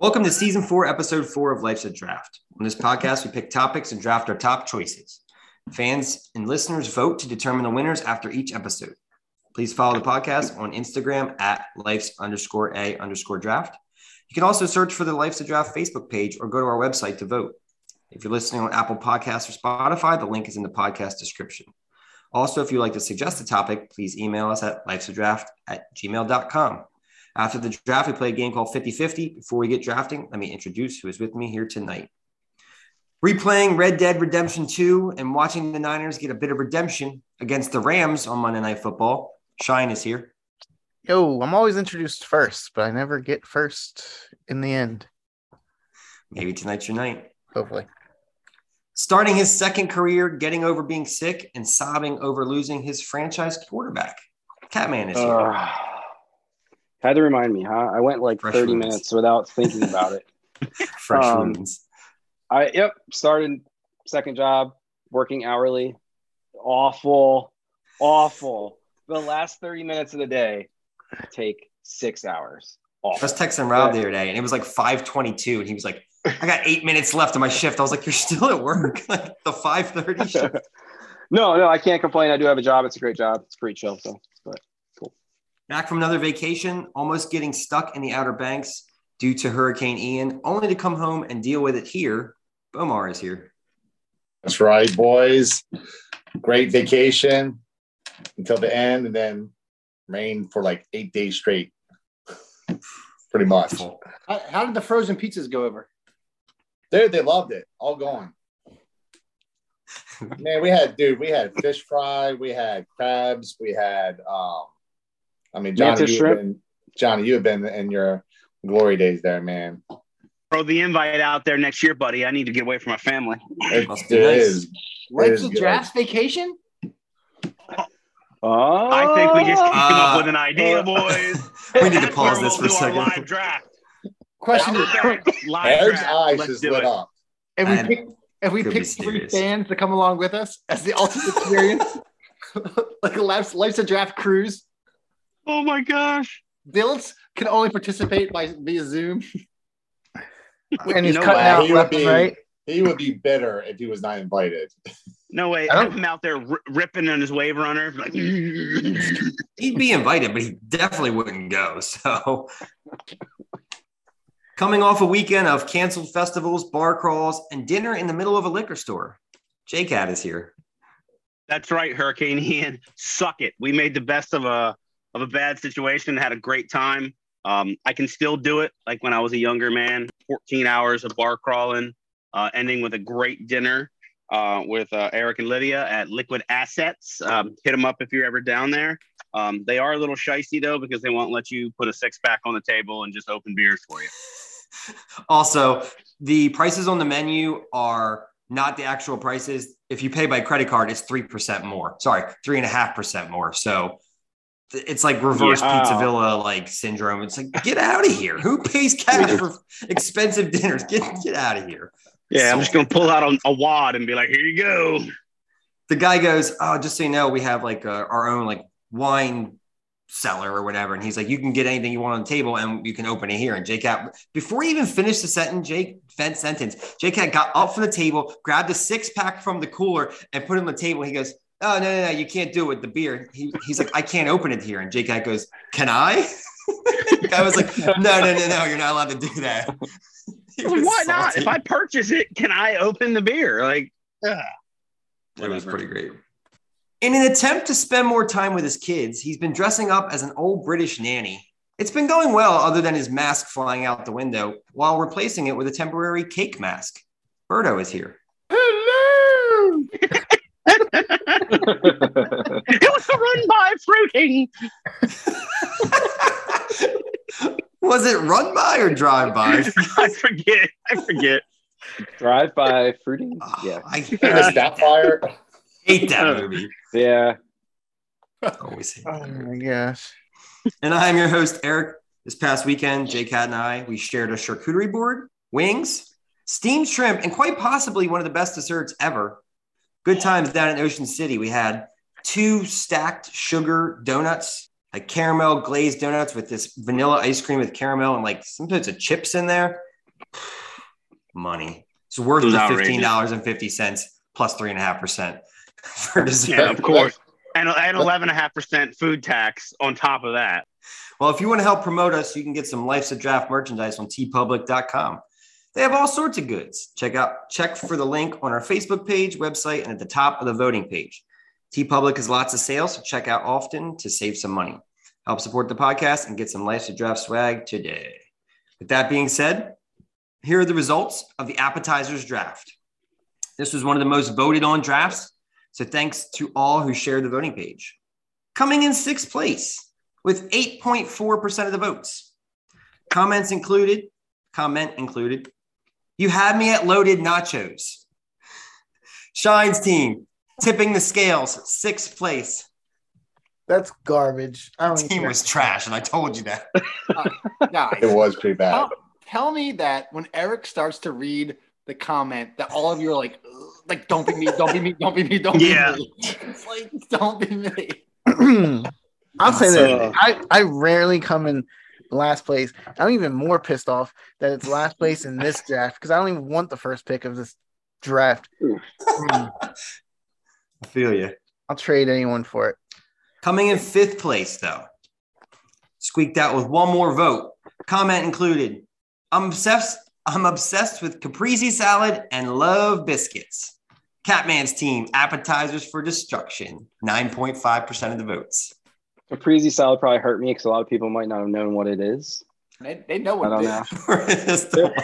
Welcome to season four, episode four of Life's a Draft. On this podcast, we pick topics and draft our top choices. Fans and listeners vote to determine the winners after each episode. Please follow the podcast on Instagram at life's underscore a underscore draft. You can also search for the Life's a Draft Facebook page or go to our website to vote. If you're listening on Apple Podcasts or Spotify, the link is in the podcast description. Also, if you'd like to suggest a topic, please email us at lifesadraft at gmail.com. After the draft, we play a game called 50 50. Before we get drafting, let me introduce who is with me here tonight. Replaying Red Dead Redemption 2 and watching the Niners get a bit of redemption against the Rams on Monday Night Football, Shine is here. Yo, I'm always introduced first, but I never get first in the end. Maybe tonight's your night. Hopefully. Starting his second career, getting over being sick, and sobbing over losing his franchise quarterback. Catman is here. Uh, had to remind me, huh? I went like Fresh 30 wounds. minutes without thinking about it. Fresh um, wounds. I yep, started second job, working hourly. Awful, awful. The last 30 minutes of the day take six hours. I was texting Rob the other day, and it was like 5:22, and he was like, "I got eight minutes left of my shift." I was like, "You're still at work?" like the 5:30 shift. no, no, I can't complain. I do have a job. It's a great job. It's pretty chill. So, Back from another vacation, almost getting stuck in the Outer Banks due to Hurricane Ian, only to come home and deal with it here. Bomar is here. That's right, boys. Great vacation until the end, and then rain for like eight days straight. Pretty much. How, how did the frozen pizzas go over? Dude, they loved it. All gone. Man, we had dude, we had fish fry, we had crabs, we had um I mean Johnny you have been Johnny, you have been in your glory days there, man. Throw the invite out there next year, buddy. I need to get away from my family. It, Must be it nice. is. Life's is a draft vacation? oh, I think we just came Uh, up with an idea, boys. we need to That's pause where this for we'll a second. Live draft. Question is, Live Eric's draft. eyes Let's is do lit it. up. if we I pick, if we pick three fans to come along with us as the ultimate experience, like a life's, life's a draft cruise, Oh my gosh. Bills can only participate by via Zoom. And he's No cutting way. out He would left be- right. He would be bitter if he was not invited. No way. I don't- I'm out there ri ripping on his wave runner. Like, He'd be invited, but he definitely wouldn't go. So, coming off a weekend of canceled festivals, bar crawls, and dinner in the middle of a liquor store, J Cat is here. That's right, Hurricane Ian. Suck it. We made the best of a of a bad situation. Had a great time. Um, I can still do it, like when I was a younger man. 14 hours of bar crawling, uh, ending with a great dinner uh, with uh, Eric and Lydia at Liquid Assets. Um, hit them up if you're ever down there. Um, they are a little shisty though because they won't let you put a six pack on the table and just open beers for you. Also, the prices on the menu are not the actual prices. If you pay by credit card, it's 3% more. Sorry, 3.5% more. So, it's like reverse Yeah. pizza villa like syndrome. It's like, get out of here. Who pays cash for expensive dinners? Get, get out of here. Yeah, I'm just gonna pull out a, a wad and be like, "Here you go." the guy goes, "Oh, just so you know, we have like uh, our own like wine cellar or whatever." And he's like, "You can get anything you want on the table, and you can open it here." And Jake, Cat, before he even finished the sentence, Jake sentence, Jake Cat got up from the table, grabbed a six pack from the cooler, and put it on the table. He goes, "Oh no, no, no, you can't do it with the beer." He, he's like, "I can't open it here." And Jake Cat goes, "Can I?" I was like, "No, no, no, no, you're not allowed to do that." He was Why not? If I purchase it, can I open the beer? Like, ugh. It was pretty great. In an attempt to spend more time with his kids, he's been dressing up as an old British nanny. It's been going well, other than his mask flying out the window, while replacing it with a temporary cake mask. Birdo is here. Hello! it was a run by fruiting. Was it run by or drive by? I forget. I forget. drive by fruiting. Oh, yeah, I It was that fire. hate that movie. yeah. Always hate Oh that movie. Oh, my gosh. And I am your host, Eric. This past weekend, Jay Cat and I, we shared a charcuterie board, wings, steamed shrimp, and quite possibly one of the best desserts ever. Good times down in Ocean City. We had two stacked sugar donuts, like caramel glazed donuts with this vanilla ice cream with caramel and like some sorts of chips in there. Money. It's worth It the fifteen dollars and fifty cents plus three and a half percent for dessert. Yeah, of course. And and eleven and a half percent food tax on top of that. Well, if you want to help promote us, you can get some Life's a Draft merchandise on teepublic.com. They have all sorts of goods. Check out check for the link on our Facebook page, website, and at the top of the voting page. TeePublic has lots of sales, so check out often to save some money. Help support the podcast and get some Life's a Draft swag today. With that being said, here are the results of the appetizers draft. This was one of the most voted on drafts, so thanks to all who shared the voting page. Coming in sixth place with 8.4% of the votes. Comments included, comment included. You had me at loaded nachos. Shine's team tipping the scales, sixth place. That's garbage. I don't Team care. was trash, and I told you that. Uh, Guys, It was pretty bad. tell, tell me that when Eric starts to read the comment, that all of you are like, like, don't be me, don't be me, don't be me, don't Yeah. be me. It's like, don't be me. I'll say So- that I, I rarely come in last place. I'm even more pissed off that it's last place in this draft because I don't even want the first pick of this draft. I feel you. I'll trade anyone for it. Coming in fifth place, though, squeaked out with one more vote. Comment included. I'm obsessed. I'm obsessed with caprese salad and love biscuits. Catman's team appetizers for destruction. Nine point five percent of the votes. Caprese salad probably hurt me because a lot of people might not have known what it is. They, they know I what don't it is. know. Still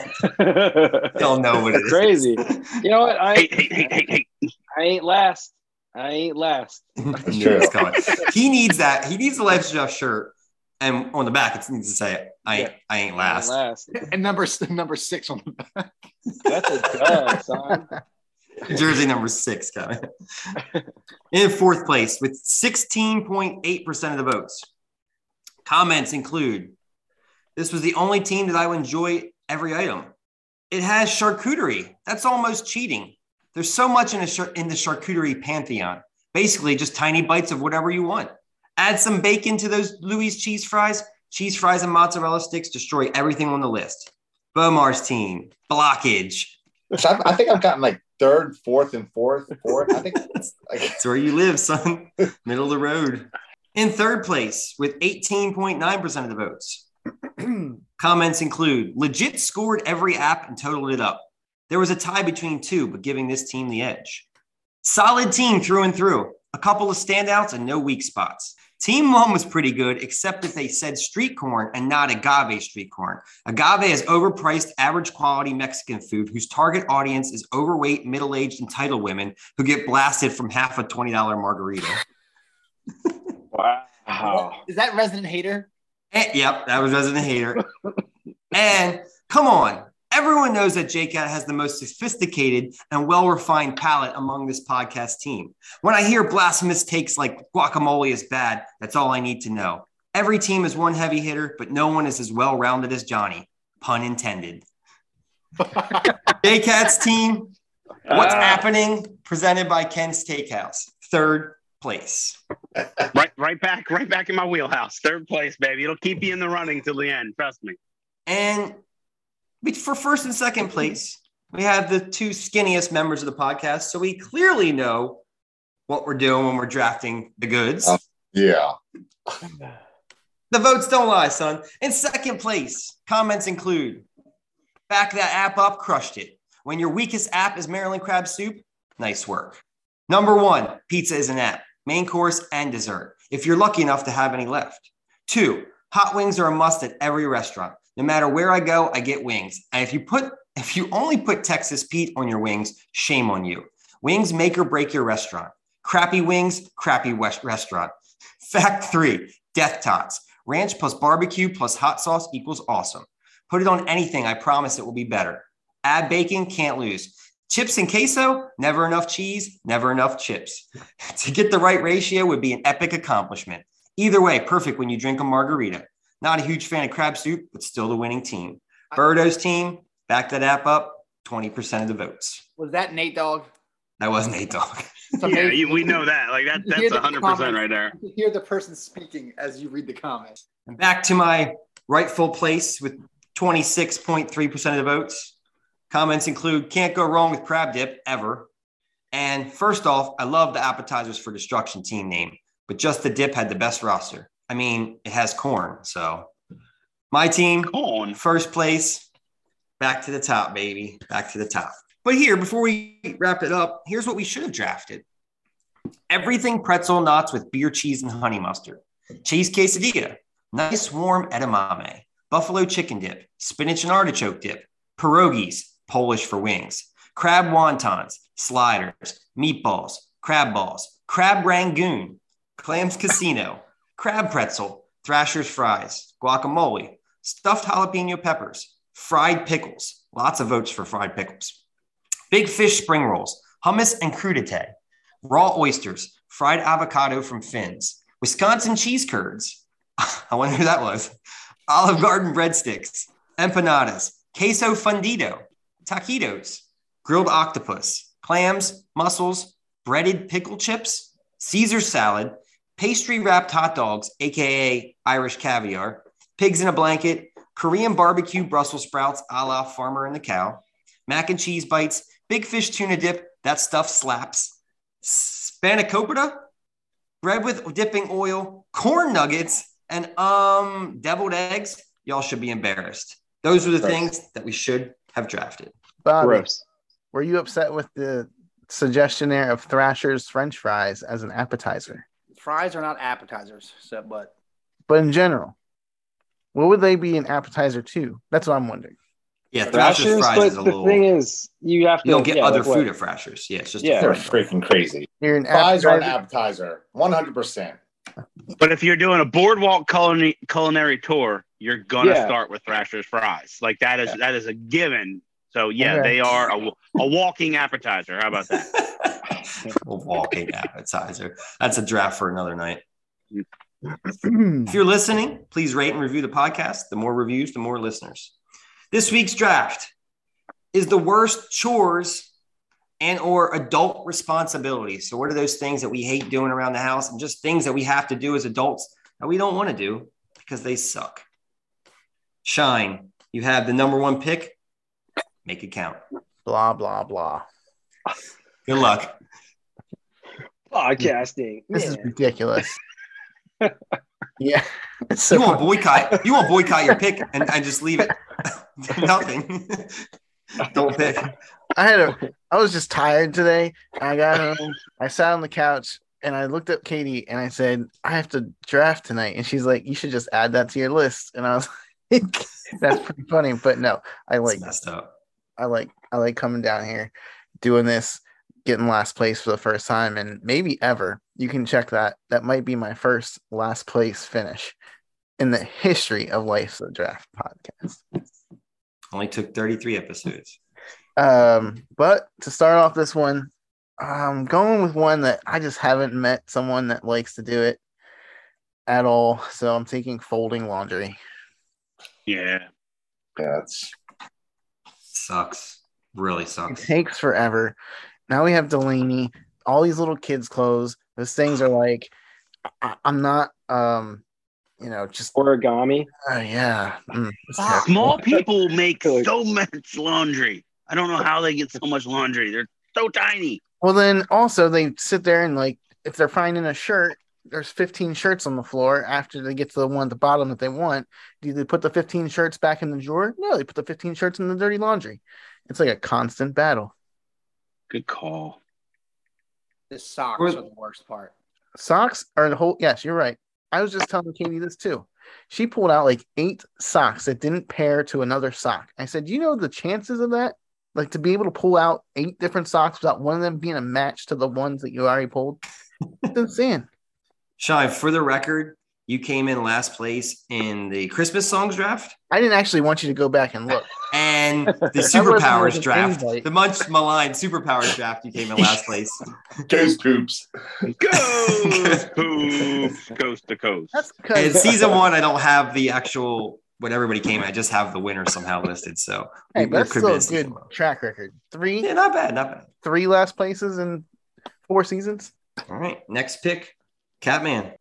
don't know what it is. Crazy. You know what? I Hey, hey, hey, hey, hey. I ain't last. I ain't last. Knew true. it was. He needs that. He needs the life draft shirt, and on the back it needs to say, "I ain't, I ain't I ain't last." last. And number number six on the back. That's a dub, son. Jersey number six, Kevin. In fourth place with 16.8% of the votes. Comments include this was the only team that I would enjoy every item. It has charcuterie. That's almost cheating. There's so much in, a char- in the charcuterie pantheon. Basically, just tiny bites of whatever you want. Add some bacon to those Louis cheese fries. Cheese fries and mozzarella sticks destroy everything on the list. Bomar's team, blockage, So I've, I think I've gotten like third, fourth, and fourth, fourth. I think it's like That's where you live, son. Middle of the road. In third place with 18.9% of the votes. Comments include legit scored every app and totaled it up. There was a tie between two, but giving this team the edge. Solid team through and through. A couple of standouts and no weak spots. Team one was pretty good, except that they said street corn and not agave street corn. Agave is overpriced, average quality Mexican food whose target audience is overweight, middle aged, entitled women who get blasted from half a $20 margarita. Wow. Is that resident hater? And- yep, that was Resident Hater. and come on, everyone knows that JCat has the most sophisticated and well refined palate among this podcast team. When I hear blasphemous takes like guacamole is bad, that's all I need to know. Every team is one heavy hitter, but no one is as well rounded as Johnny. Pun intended. JCat's team, what's Ah. happening? Presented by Ken Steakhouse, third place. Right, right back, right back in my wheelhouse. Third place, baby. It'll keep you in the running till the end. Trust me. And we- for first and second place, we have the two skinniest members of the podcast. So we clearly know what we're doing when we're drafting the goods. Oh. yeah. The votes don't lie, son. In second place, comments include back that app up, crushed it. When your weakest app is Maryland crab soup, nice work. Number one, pizza is an app, main course and dessert, if you're lucky enough to have any left. Two, hot wings are a must at every restaurant. No matter where I go, I get wings. And if you put if you only put Texas Pete on your wings, shame on you. Wings make or break your restaurant. Crappy wings, crappy restaurant. Fact three, death tots. Ranch plus barbecue plus hot sauce equals awesome. Put it on anything. I promise it will be better. Add bacon, can't lose. Chips and queso, never enough cheese, never enough chips. to get the right ratio would be an epic accomplishment. Either way, perfect when you drink a margarita. Not a huge fan of crab soup, but still the winning team. Birdo's team, back that app up, 20% of the votes. Was that Nate Dog? That wasn't a dog. Yeah, you, we know that. Like that. That's the hundred percent comments. right there. You hear the person speaking as you read the comments. And back to my rightful place with 26.3% of the votes. Comments include can't go wrong with crab dip ever. And first off, I love the appetizers for destruction team name, but just the dip had the best roster. I mean, it has corn. So my team, Corn. first place, back to the top, baby. Back to the top. But here, before we wrap it up, here's what we should have drafted everything pretzel knots with beer cheese and honey mustard, cheese quesadilla, nice warm edamame, buffalo chicken dip, spinach and artichoke dip, pierogies, Polish for wings, crab wontons, sliders, meatballs, crab balls, crab rangoon, clams casino, crab pretzel, thrasher's fries, guacamole, stuffed jalapeno peppers, fried pickles, lots of votes for fried pickles, big fish spring rolls, hummus and crudite, raw oysters, fried avocado from Finn's, Wisconsin cheese curds. I wonder who that was. Olive Garden breadsticks, empanadas, queso fundido, taquitos, grilled octopus, clams, mussels, breaded pickle chips, Caesar salad, pastry wrapped hot dogs, aka Irish caviar, pigs in a blanket, Korean barbecue Brussels sprouts a la Farmer and the Cow, mac and cheese bites, big fish tuna dip, that stuff slaps, spanakopita, bread with dipping oil, corn nuggets, and um deviled eggs. Y'all should be embarrassed. Those are the Gross. things that we should have drafted. Bobby, Gross. were you upset with the suggestion there of Thrasher's French fries as an appetizer? Fries are not appetizers, so but But in general, what would they be an appetizer to? That's what I'm wondering. Yeah, Thrasher's Thrashers, fries but is a the little. thing is, you have to. you don't get yeah, other like what- food at Thrasher's. Yeah, it's just Yeah. a They're freaking crazy. You're an Fries are an appetizer. appetizer, one hundred percent. But if you're doing a boardwalk culinary culinary tour, you're gonna Yeah. start with Thrasher's fries. Like that is that is a given. So yeah, Okay. they are a, a walking appetizer. How about that? a walking appetizer. That's a draft for another night. If you're listening, please rate and review the podcast. The more reviews, the more listeners. This week's draft is the worst chores and or adult responsibilities. So what are those things that we hate doing around the house and just things that we have to do as adults that we don't want to do because they suck? Shine, you have the number one pick. Make it count. blah blah blah. Good luck. Podcasting. This is ridiculous. yeah. So You want funny. boycott? You want boycott your pick and, and just leave it nothing. Don't pick. I had a I was just tired today. I got home, I sat on the couch and I looked at Katie and I said, I have to draft tonight. And she's like, You should just add that to your list. And I was like, That's pretty funny. But no, I It's like messed up. I like I like coming down here, doing this, getting last place for the first time and maybe ever. You can check that. That might be my first last place finish in the history of Life's a Draft podcast. Only took 33 episodes. Um, but to start off this one, I'm going with one that I just haven't met someone that likes to do it at all. So I'm taking folding laundry. Yeah. Yeah, it's Sucks. Really It sucks. takes forever. Now we have Delaney, all these little kids' clothes. Those things are like, I, I'm not, um, you know, just Origami. oh yeah. Mm. Small people make so much laundry. I don't know how they get so much laundry. They're so tiny. Well, then also they sit there and like, if they're finding a shirt, there's 15 shirts on the floor. After they get to the one at the bottom that they want, do they put the 15 shirts back in the drawer? No, they put the 15 shirts in the dirty laundry. It's like a constant battle. Good call. the socks Or- are the worst part. Socks are the whole. Yes, you're right. I was just telling Katie this too. She pulled out like eight socks that didn't pair to another sock. I said, "You know the chances of that? Like to be able to pull out eight different socks without one of them being a match to the ones that you already pulled? It's insane." Shine, for the record, you came in last place in the Christmas songs draft I didn't actually want you to go back and look. and the superpowers draft. invite. The much maligned superpowers draft, you came in last place. Goose poops. Ghost poof, coast to coast. That's And season one, I don't have the actual when everybody came. I just have the winner somehow listed. So hey, that's still a good one. track record. Three, Yeah, not bad, not bad. three last places in four seasons. All right, next pick, Catman.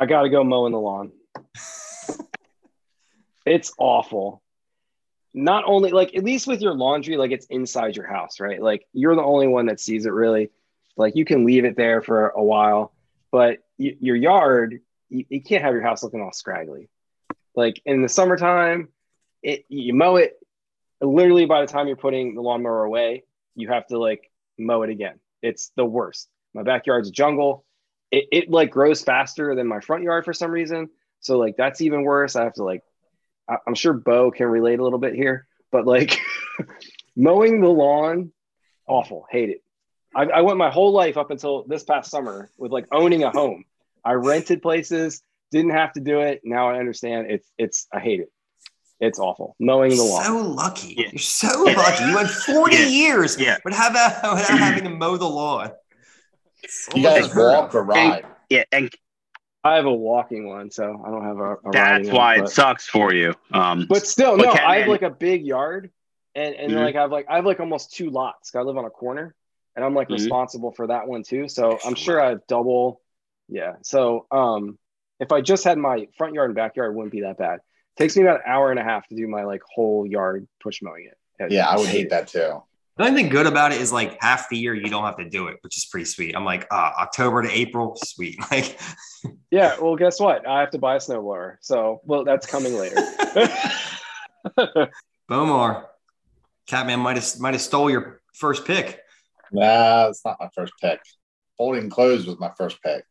I got to go mowing the lawn. it's awful. not only like at least with your laundry, like it's inside your house, right? Like you're the only one that sees it really. Like you can leave it there for a while, but y- your yard, you, you can't have your house looking all scraggly. Like in the summertime, it you mow it. Literally, by the time you're putting the lawnmower away, you have to like mow it again. It's the worst. My backyard's a jungle. It, it like grows faster than my front yard for some reason. So like that's even worse. I have to like I- I'm sure Bo can relate a little bit here, but like mowing the lawn, awful, hate it. I, I went my whole life up until this past summer with like owning a home. I rented places, didn't have to do it. Now I understand. It's it's I hate it. It's awful. Mowing the lawn. so lucky. Yeah. You're so lucky. You went 40 Yeah. years Yeah. without, without having to mow the lawn. You guys walk or ride? Yeah, and I have a walking one, so I don't have a. a that's why one, it sucks for you. Um, But still, But no, can- I have like a big yard, and and Mhm. like I have like I have like almost two lots. I live on a corner, and I'm like Mhm. responsible for that one too. So I'm sure I have double. Yeah. So um, if I just had my front yard and backyard, it wouldn't be that bad. takes me about an hour and a half to do my like whole yard push mowing it. Yeah, I would hate that too. The only thing good about it is like half the year you don't have to do it, which is pretty sweet. I'm like, ah, October to April, sweet. Like, Yeah. Well, guess what? I have to buy a snowblower. So well, that's coming later. Bomar, Catman might have might have stole your first pick. Nah, it's not my first pick. Folding clothes was my first pick.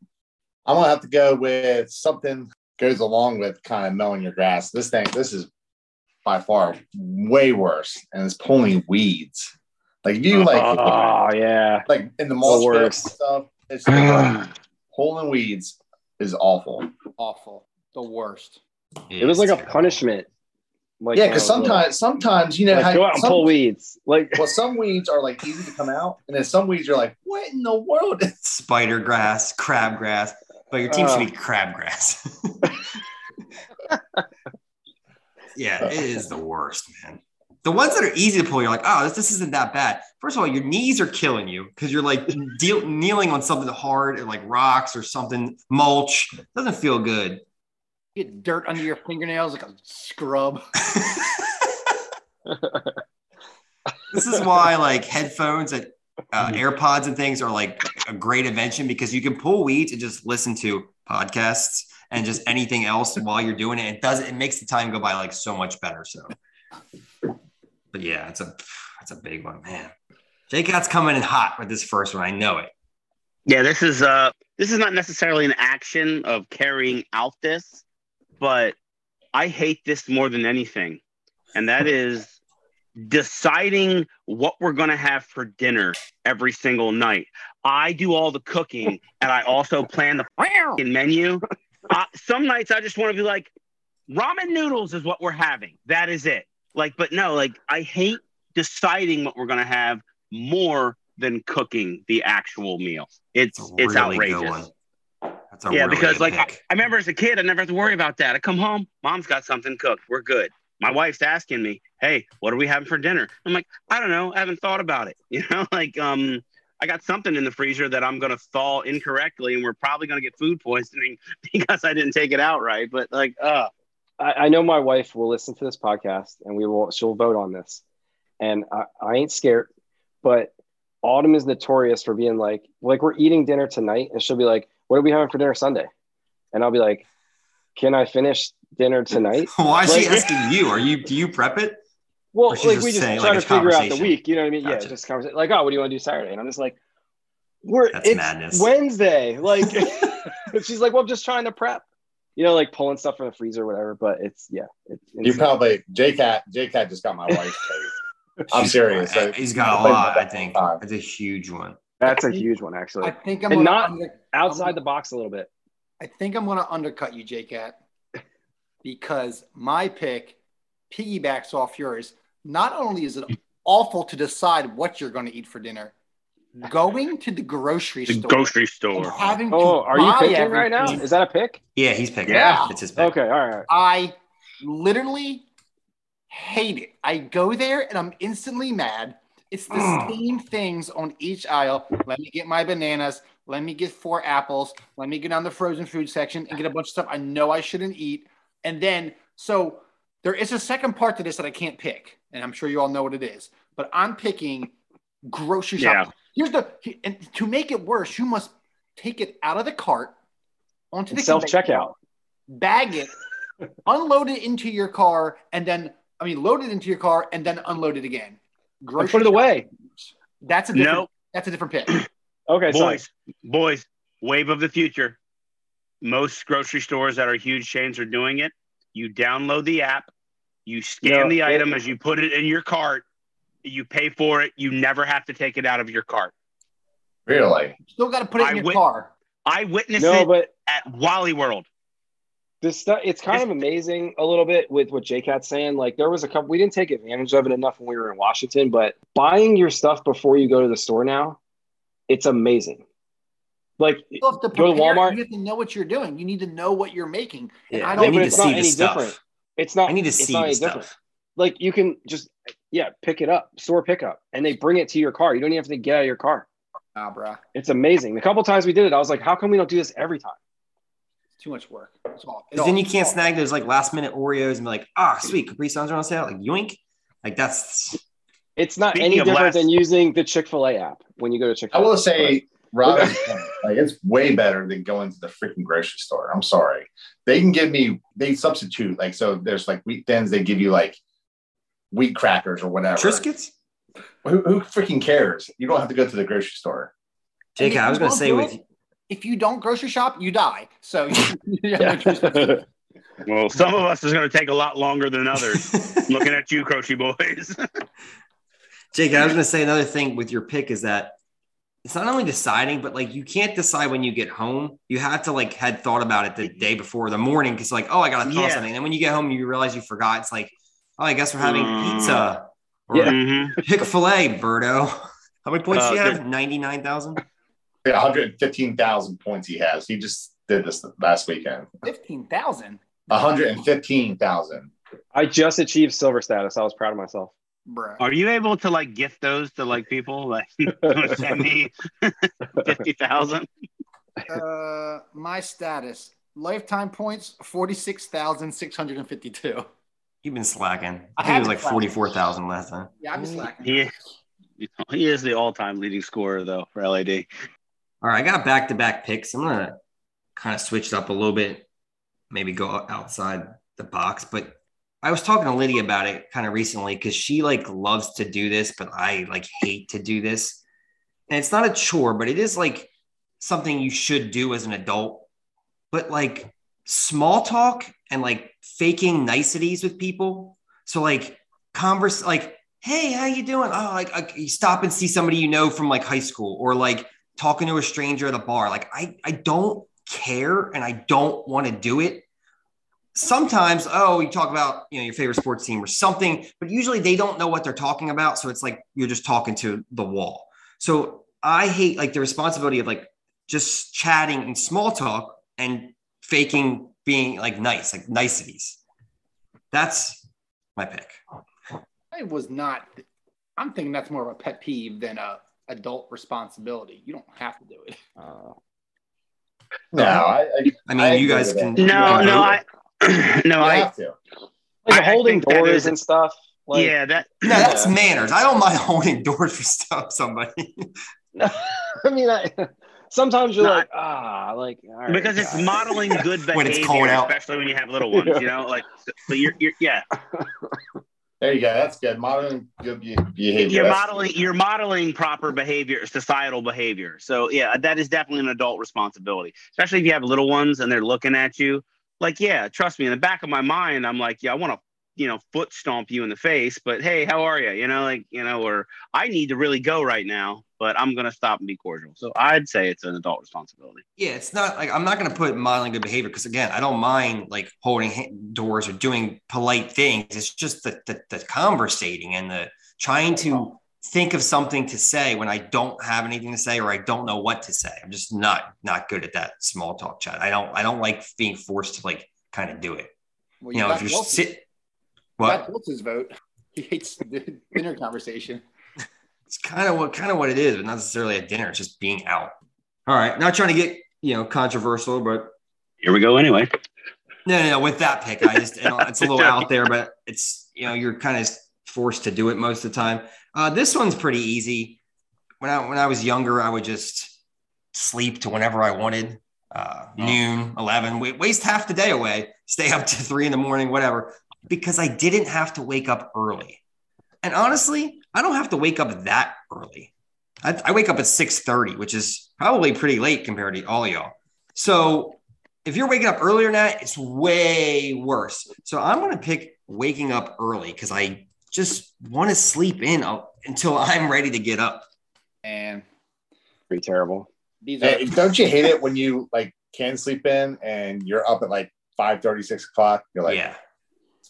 I'm gonna have to go with something goes along with kind of mowing your grass. This thing, this is by far way worse, and it's pulling weeds. Like if you like, oh yeah. like in the mulch The worst. and stuff, it's like, pulling weeds is awful. Awful. The worst. It was like a punishment. Like yeah, because was little. sometimes, sometimes you know, like, how go out and some- pull weeds. Like well, some weeds are like easy to come out, and then some weeds are like, what in the world? spider grass, crab grass, but your team Uh. should be crabgrass. yeah, it is the worst, man. The ones that are easy to pull, you're like, oh, this, this isn't that bad. First of all, your knees are killing you because you're like deal, kneeling on something hard, like rocks or something, mulch. doesn't feel good. Get dirt under your fingernails like a scrub. this is why like headphones and uh, AirPods and things are like a great invention because you can pull weeds and just listen to podcasts and just anything else while you're doing it. It does it makes the time go by like so much better. So, but yeah, it's a it's a big one, man. Jake Cat's coming in hot with this first one. I know it. Yeah, this is uh this is not necessarily an action of carrying out this, but I hate this more than anything. And that is deciding what we're going to have for dinner every single night. I do all the cooking and I also plan the f***ing menu. Uh, some nights I just want to be like ramen noodles is what we're having. That is it. Like but no, like I hate deciding what we're going to have more than cooking the actual meal. It's It's really outrageous. Yeah, really because like I. I remember as a kid, I never had to worry about that. I come home, mom's got something cooked. We're good. My wife's asking me, "Hey, what are we having for dinner?" I'm like, "I don't know. I haven't thought about it." You know, like um, I got something in the freezer that I'm gonna thaw incorrectly, and we're probably gonna get food poisoning because I didn't take it out right. But like, uh, I, I know my wife will listen to this podcast and we will she'll vote on this. And I, I ain't scared, but Autumn is notorious for being like, like we're eating dinner tonight, and she'll be like, What are we having for dinner Sunday? And I'll be like, Can I finish dinner tonight? Why is she asking you? Are you do you prep it? Well, like just we just saying, try like, to figure out the week. You know what I mean? Gotcha. Yeah, just conversation. Like, oh, what do you want to do Saturday? And I'm just like, we're That's it's madness. Wednesday. Like, she's like, well, I'm just trying to prep. You know, like pulling stuff from the freezer or whatever. But it's yeah, it's You probably J Cat J Cat just got my wife's face. I'm serious. He's got a I've been lot. I think time. it's a huge one. that's a huge one actually. I think I'm And not- under- Outside the box a little bit. I think I'm gonna undercut you, JCat, because my pick piggybacks off yours. Not only is it awful to decide what you're gonna eat for dinner, going to the grocery the store grocery and store. having to Oh, are you buy picking right now? Is that a pick? Yeah, he's picking. Yeah. It's his pick. Okay, all right. I literally hate it. I go there and I'm instantly mad. It's the same things on each aisle. Let me get my bananas. Let me get four apples. Let me get on the frozen food section and get a bunch of stuff I know I shouldn't eat. And then, so There is a second part to this that I can't pick, and I'm sure you all know what it is. But I'm picking grocery Yeah. shopping. Here's the and to make it worse, you must take it out of the cart onto the self checkout, bag it, unload it into your car, and then I mean load it into your car and then unload it again. And put it away. That's a different. No. That's a different pick. Okay, sorry. boys, boys, wave of the future. Most grocery stores that are huge chains are doing it. You download the app, you scan No, the it- item as you put it in your cart, you pay for it. You never have to take it out of your cart. Really? Still got to put it in your wit- car. I witnessed No, it but at Wally World. this stuff it's kind of amazing a little bit with what JCat's saying. Like there was a couple we didn't take advantage of it enough when we were in Washington, but buying your stuff before you go to the store now, it's amazing. Like You have to Go to prepare. Walmart. You have to know what you're doing. You need to know what you're making. And Yeah, I I, don't. need to it's not see the any stuff. different. it's not I need to it's see not the any stuff. different. Like you can just yeah, pick it up, store pickup, and they bring it to your car. You don't even have to get out of your car. Nah, bruh. It's amazing. The couple times we did it, I was like, how come we don't do this every time? It's too much work. It's all- it Because then you can't all- snag those like last minute Oreos and be like, ah, sweet, Capri Suns are on sale. Like yoink. Like that's It's not Speaking any different last- than using the Chick Fil A app when you go to Chick I Fil A. will say, Robin, like it's way better than going to the freaking grocery store. I'm sorry. They can give me, they substitute. Like, so there's like wheat thins, they give you like wheat crackers or whatever. Triscuits. Who, who freaking cares? You don't have to go to the grocery store. And JK, I was gonna say with it, if you don't grocery shop, you die. So you have no choice. Yeah. Well, some of us is going to take a lot longer than others. Looking at you, Croce boys. Jake, I was going to say another thing with your pick is that it's not only deciding, but like you can't decide when you get home. You have to like had thought about it the day before the morning because like, oh, I got to thaw Yeah. something. And when you get home, you realize you forgot. It's like, oh, I guess we're having Mm. pizza. Or Yeah. Chick Fil A, Birdo. How many points Uh, do you have? good. Ninety nine thousand. The 115,000 points he has. He just did this last weekend. Fifteen thousand, 115,000. I just achieved silver status. I was proud of myself. bruh. Are you able to like gift those to like people? Like send me fifty thousand. Uh, my status: lifetime points forty six thousand six hundred and fifty two. You've been slacking. I I think it was like slacking. forty four thousand last time. Yeah, I'm just slacking. He, he is the all-time leading scorer though for LAD. All right, I got back to back picks. I'm gonna kind of switch it up a little bit, maybe go outside the box. But I was talking to Lydia about it kind of recently because she like loves to do this, but I like hate to do this. And it's not a chore, but it is like something you should do as an adult. But like small talk and like faking niceties with people. So like converse, like, hey, how you doing? Oh, like, like you stop and see somebody you know from like high school, or like talking to a stranger at a bar. Like I, I don't care and I don't want to do it. Sometimes, oh, you talk about you know your favorite sports team or something, but usually they don't know what they're talking about. So it's like you're just talking to the wall. So I hate like the responsibility of like just chatting and small talk and faking being like nice, like niceties. That's my pick. I was not. I'm thinking that's more of a pet peeve than a adult responsibility. You don't have to do it. Uh, No, I, I, I mean, I you guys can. No, can no. I no, you I have to. like I- I holding think doors is- and stuff. Like, yeah, that No, that's Yeah. manners. I don't mind holding doors for stuff. Somebody. No, I mean, I, sometimes you're No, like, ah, like all right, because it's modeling good behavior, When it's cold out. especially when you have little ones. You know, like but you're, you're yeah, There you go. That's good. Modeling good behavior. you're That's- modeling you're modeling proper behavior, societal behavior. So yeah, that is definitely an adult responsibility, especially if you have little ones and they're looking at you. Like, yeah, trust me. In the back of my mind, I'm like, yeah, I want to, you know, foot stomp you in the face, but hey, how are you? You know, like, you know, or I need to really go right now, but I'm gonna stop and be cordial. So I'd say it's an adult responsibility. Yeah, it's not like I'm not going to put modeling good behavior because again, I don't mind like holding doors or doing polite things. It's just the, the the conversating and the trying to think of something to say when I don't have anything to say or I don't know what to say. I'm just not not good at that small talk chat. I don't I don't like being forced to like kind of do it. Well, You know, if you're sit you what got Wilts' vote. He hates the dinner conversation. it's kind of what kind of what it is, but not necessarily at dinner. It's just being out. All right, not trying to get you know controversial, but Here we go anyway. No, no, no. With that pick, I just it's a little out there, but it's you know you're kind of forced to do it most of the time. Uh, this one's pretty easy. When I when I was younger, I would just sleep to whenever I wanted. Uh, noon, eleven, waste half the day away, stay up to three in the morning, whatever, because I didn't have to wake up early. And honestly, I don't have to wake up that early. I, I wake up at six thirty, which is probably pretty late compared to all y'all. So if you're waking up earlier than that, it's way worse. So I'm going to pick waking up early because I just want to sleep in until I'm ready to get up. And Pretty terrible. these are Hey, don't you hate it when you like can sleep in and you're up at like 5 6 o'clock? You're like yeah.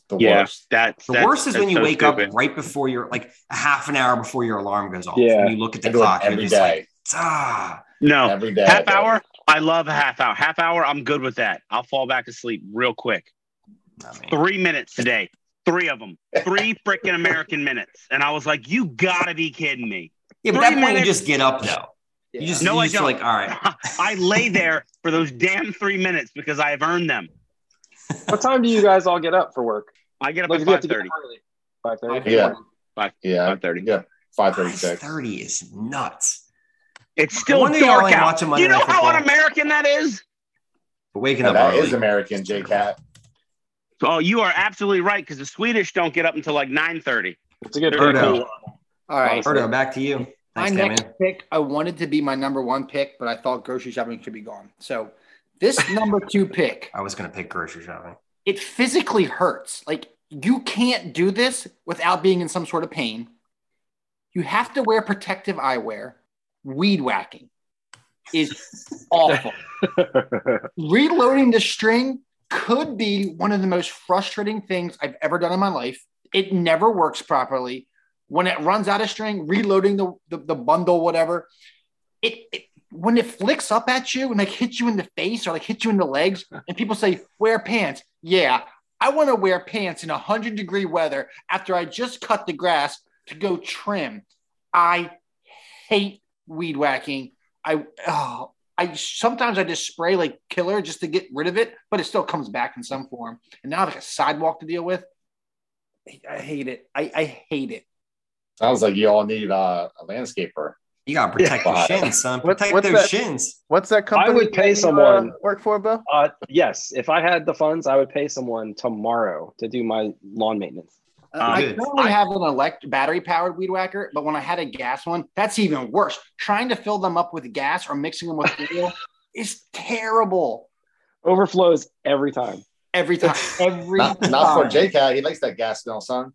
The Yeah, worst. that's The that's- worst is when you so wake stupid. up right before your like a half an hour before your alarm goes off. Yeah. And you look at the I do clock and every you're just day. like, ah. No, Every day. half hour. I love a half hour. Half hour, I'm good with that. I'll fall back asleep real quick. I mean, Three minutes today. Three of them. Three freaking American minutes. And I was like, you gotta be kidding me. yeah, but at that three point you minutes- just get up though. You just, No, you I just don't. like, all right. I lay there for those damn three minutes because I have earned them. What time do you guys all get up for work? I get up Like, at if you have five to get thirty. up early. Five thirty. Yeah. Yeah. Five thirty. Yeah. 536. 30 is nuts. It's still wonder y'all dark out. watching Do you know how Football. un-American that is? But waking Yeah, up that early. is American, J Cat. Oh, you are absolutely right because the Swedish don't get up until like nine thirty. It's a good They're pick. Erdo. all right. Erdo, back to you. My Thanks, next Damien. pick, I wanted to be my number one pick, but I thought grocery shopping should be gone. So this number two pick, I was going to pick grocery shopping. It physically hurts. Like you can't do this without being in some sort of pain. You have to wear protective eyewear. Weed whacking is awful. Reloading the string could be one of the most frustrating things I've ever done in my life. It never works properly. When it runs out of string, reloading the, the, the bundle, whatever, it, it when it flicks up at you and like hits you in the face or like hits you in the legs, and people say, wear pants. Yeah, I want to wear pants in 100 degree weather after I just cut the grass to go trim. I hate weed whacking. I oh, I sometimes I just spray like killer just to get rid of it, but it still comes back in some form. And now I have like a sidewalk to deal with. I, hate it. I, I hate it. Sounds like you all need uh, a landscaper. You got to protect Yeah. your shins, son. What- Protect what's those that? shins. What's that company? would pay you, someone- uh, work for, Bill. Uh, yes, if I had the funds, I would pay someone tomorrow to do my lawn maintenance. Uh, I good. currently have an elect battery powered weed whacker, but when I had a gas one, that's even worse. Trying to fill them up with gas or mixing them with oil is terrible Overflows every time. every time. Every Not, time. not for J Cat. He likes that gas smell, son.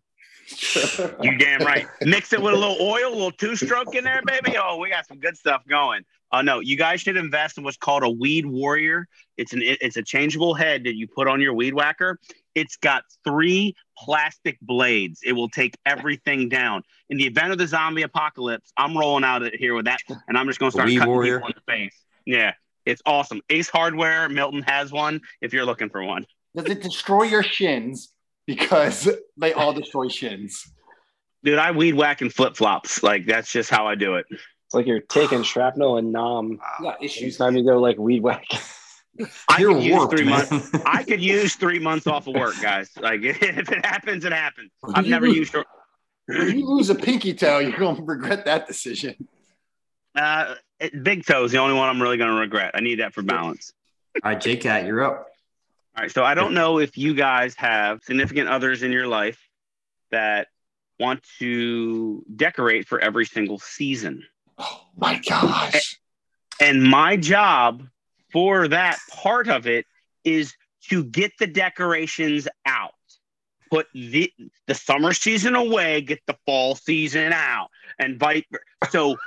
You damn right. Mix it with a little oil, a little two stroke in there, baby. Oh, we got some good stuff going. Oh no, you guys should invest in what's called a weed warrior. It's an it's a changeable head that you put on your weed whacker. It's got three plastic blades. It will take everything down. In the event of the zombie apocalypse, I'm rolling out of here with that, and I'm just going to start Weed cutting warrior. people in the face. Yeah, it's awesome. Ace Hardware, Milton has one. If you're looking for one, Does it destroy your shins? Because they all destroy shins. dude, I weed whack and flip flops. Like that's just how I do it. It's like you're taking shrapnel and nom. Yeah, issues. time you go like weed whack. I You're could use warped, three man. months. I could use three months off of work, guys. Like if it happens, it happens. I've You- never used. short- If you lose a pinky toe, you're going to regret that decision. Uh, big toe is the only one I'm really going to regret. I need that for balance. All right, J Cat, you're up. All right. So I don't know if you guys have significant others in your life that want to decorate for every single season. Oh my gosh. And my job for that part of it is to get the decorations out. Put the the summer season away, get the fall season out, and vice. So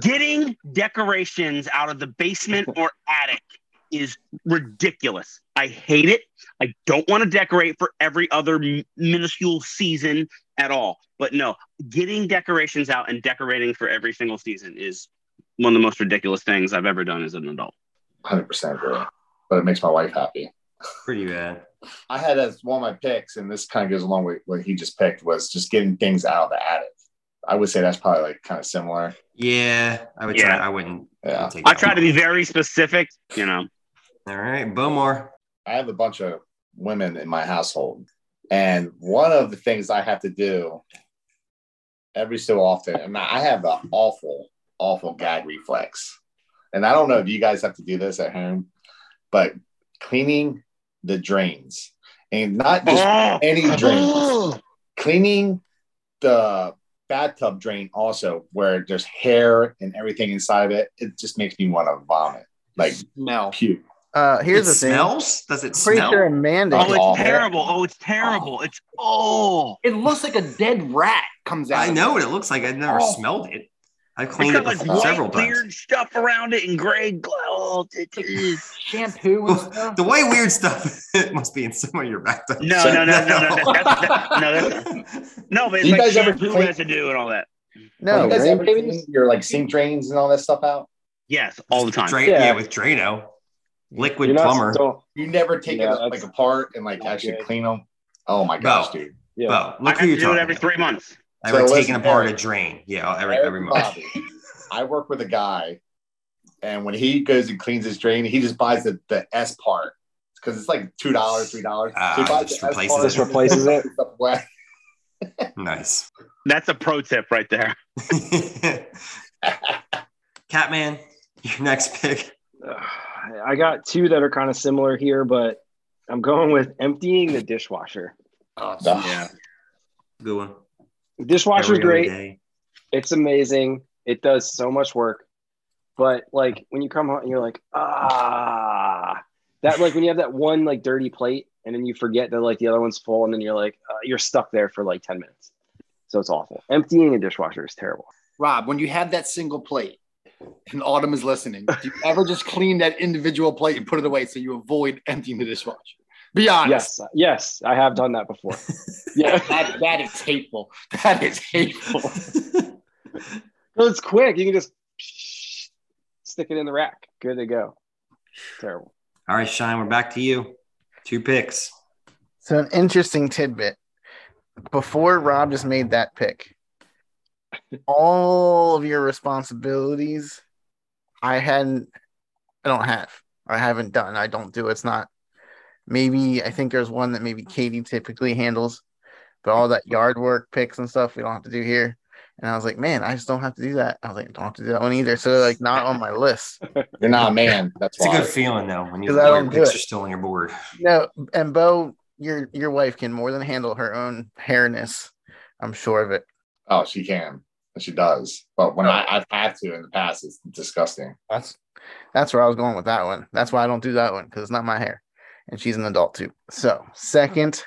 getting decorations out of the basement or attic is ridiculous. I hate it. I don't want to decorate for every other m- minuscule season at all. But no, getting decorations out and decorating for every single season is one of the most ridiculous things I've ever done as an adult. 100% agree. But it makes my wife happy. Pretty bad. I had as one of my picks, and this kind of goes along with what he just picked, was just getting things out of the attic. I would say that's probably like kind of similar. Yeah, I would Yeah. try. I wouldn't. Yeah. take I that try to be very specific, you know. All right, Bomar. I have a bunch of women in my household. And one of the things I have to do every so often, and I have an awful, awful gag reflex. And I don't know if you guys have to do this at home, but cleaning the drains and not just any drains, cleaning the bathtub drain also where there's hair and everything inside of it. It just makes me want to vomit, like Smell. puke. Uh, here's it the thing. smells? Does it I'm pretty smell? sure Amanda. Oh, it's all terrible. Oh, it's terrible. It's oh. It looks like a dead rat comes out. I know what it looks like. I've never Oh. smelled it. I've It's cleaned it got like before, white, several times. weird stuff around it and gray glow. Oh, it is. shampoo and stuff. The white weird stuff it must be in some of your bathtub. No, no, no, no, no. That, that's, that, no, that's, no, but it's You like guys ever shampoo clean- residue and all that. No, you guys ever clean your like sink drains and all that stuff out? Yes, all the time. Dra- yeah. Yeah. with Drano, Liquid-Plumr. don't- You never take Yeah, it like apart and like actually good. clean them. Oh my gosh, dude! yeah. Bo, I look have who to you're do it talking every about. three months. I So were taking listen, apart a drain. Yeah, every every month. Bobby, I work with a guy, and when he goes and cleans his drain, he just buys the, the S part because it's like two dollars, three dollars. Ah, just replaces Just replaces it. Nice. That's a pro tip right there. Catman, your next pick. I got two that are kind of similar here, but I'm going with emptying the dishwasher. Awesome. Yeah. Good one. Dishwasher's Every great. day. It's amazing. It does so much work. But like when you come home and you're like, ah, that like when you have that one like dirty plate and then you forget that like the other one's full and then you're like, uh, you're stuck there for like 10 minutes. So it's awful. Emptying a dishwasher is terrible. Rob, when you have that single plate and Autumn is listening, do you ever just clean that individual plate and put it away so you avoid emptying the dishwasher? Be honest. Yes, yes, I have done that before. Yeah, That, that is hateful. That is hateful. well, it's quick. You can just stick it in the rack. Good to go. Terrible. All right, Shine, we're back to you. Two picks. So an interesting tidbit. Before Rob just made that pick, all of your responsibilities, I hadn't, I don't have, I haven't done. I don't do. It's not. Maybe I think there's one that maybe Katie typically handles, but all that yard work picks and stuff we don't have to do here. And I was like, man, I just don't have to do that. I was like, don't have to do that one either. So like, not on my list. You're not a man. That's It's a good feeling though when you 'Cause I all your don't do picks it. are still on your board. No, and Bo, your your wife can more than handle her own hairness. I'm sure of it. Oh, she can. And she does. But when oh. I, I've had to in the past, it's disgusting. That's that's where I was going with that one. That's why I don't do that one because it's not my hair, and she's an adult too. So second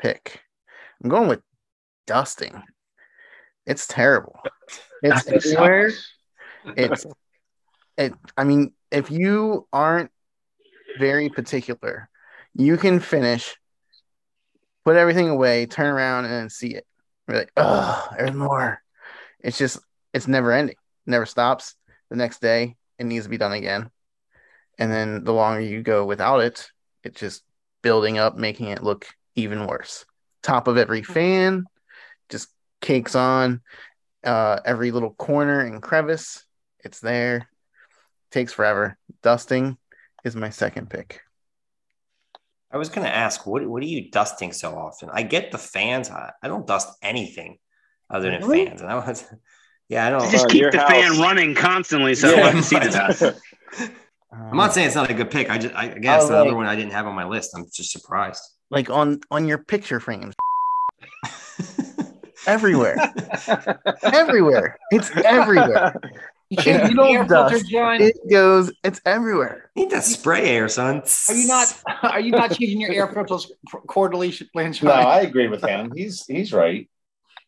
pick, I'm going with dusting. It's terrible. It's everywhere. It's it. I mean, if you aren't very particular, you can finish, put everything away, turn around, and then see it. You're like, oh, there's more. It's just it's never ending. Never stops. The next day, it needs to be done again. And then the longer you go without it, it's just building up, making it look even worse. Top of every fan, just cakes on uh, every little corner and crevice. It's there. Takes forever. Dusting is my second pick. I was gonna ask, what what are you dusting so often? I get the fans. I, I don't dust anything other than Really? fans. And I was, yeah, I don't. Know. Just keep the house. fan running constantly so I Yeah. can see the dust. I'm not saying it's not a good pick. I just, I guess Oh, another like- one I didn't have on my list. I'm just surprised. like on on your picture frames everywhere, everywhere. It's everywhere. You If you don't air filter, dust, It goes. It's everywhere. Need that spray air, son. Are you not? Are you not changing your air filters quarterly, Blanchard? No, I agree with him. He's he's right.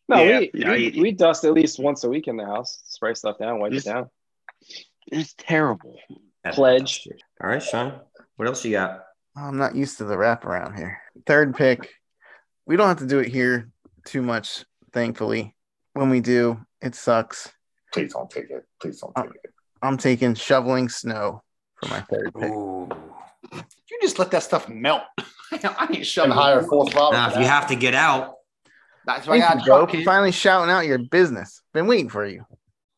No, Yeah, we, yeah, we, I- we dust at least once a week in the house. Spray stuff down, wipe it down. It's terrible. Pledge. All right, Sean. What else you got? I'm not used to the wrap around here. Third pick. We don't have to do it here too much, thankfully. When we do, it sucks. Please don't take it. Please don't take it. I'm taking shoveling snow for my third pick. Ooh. You just let that stuff melt. I ain't And shoving hire full throttle. Now, for if you have to get out, That's why I Thank got you, Joe, truck, for kid. finally shouting out your business. Been waiting for you.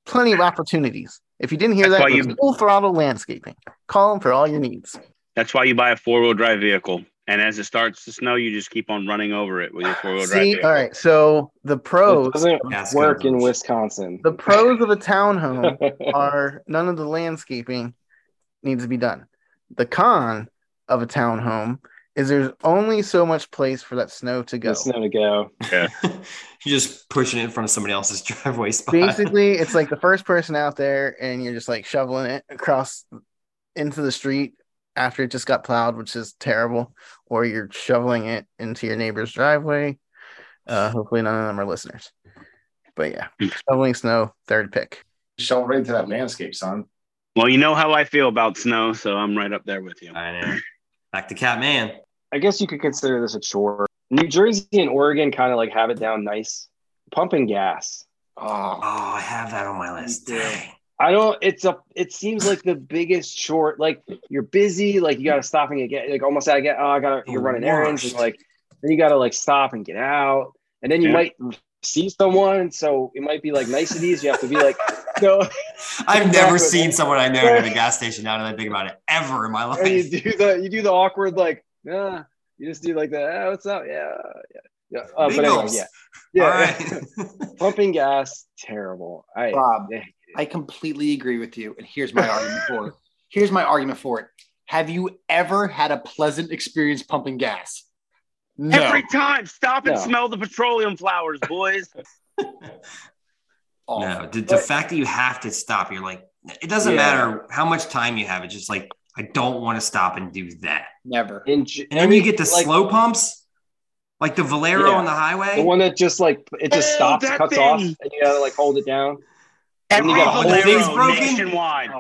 Plenty of opportunities. If you didn't hear That's that, why it was you- full throttle landscaping. Call them for all your needs. That's why you buy a four wheel drive vehicle. And as it starts to snow, you just keep on running over it with your four wheel drive. See, vehicle. all right. So the It pros, doesn't Gas work in. Wisconsin. the pros of a townhome are none of the landscaping needs to be done. The con of a townhome is there's only so much place for that snow to go. the snow to go. Yeah. you're just pushing it in front of somebody else's driveway spot. Basically, it's like the first person out there, and you're just like shoveling it across into the street after it just got plowed, which is terrible, or you're shoveling it into your neighbor's driveway. Uh, hopefully, none of them are listeners. But yeah, shoveling snow, third pick. Shovel right into that landscape, son. Well, you know how I feel about snow, so I'm right up there with you. I know. Back to Cat Man. I guess you could consider this a chore. New Jersey and Oregon kind of like have it down nice. Pumping gas. Oh. oh, I have that on my list. Dang. I don't. It's a. It seems like the biggest chore. Like you're busy. Like you got to stop and get. Like almost I get. Oh, I got. to You're running errands and like then you got to like stop and get out. And then you Yeah. might see someone. So it might be like niceties. You have to be like, no. I've never seen someone I know at a gas station now that I think about it ever in my And you life. do the you do the awkward like, yeah. You just do like the oh, what's up? Yeah, yeah, yeah. Uh, but anyway, yeah, yeah. All right. Pumping gas, terrible. I Bob. I- I completely agree with you. And here's my argument for it. Here's my argument for it. Have you ever had a pleasant experience pumping gas? No. Every time, stop and No. smell the petroleum flowers, boys. Awful. no, the, the fact that you have to stop, you're like, it doesn't Yeah. matter how much time you have. It's just like, I don't want to stop and do that. Never. in, And then you get the like, slow pumps, like the Valero Yeah. on the highway. the one that just like it just Oh, stops, cuts thing. off, and you gotta like hold it down. Every you gotta hold it. Things Valero broken? nationwide.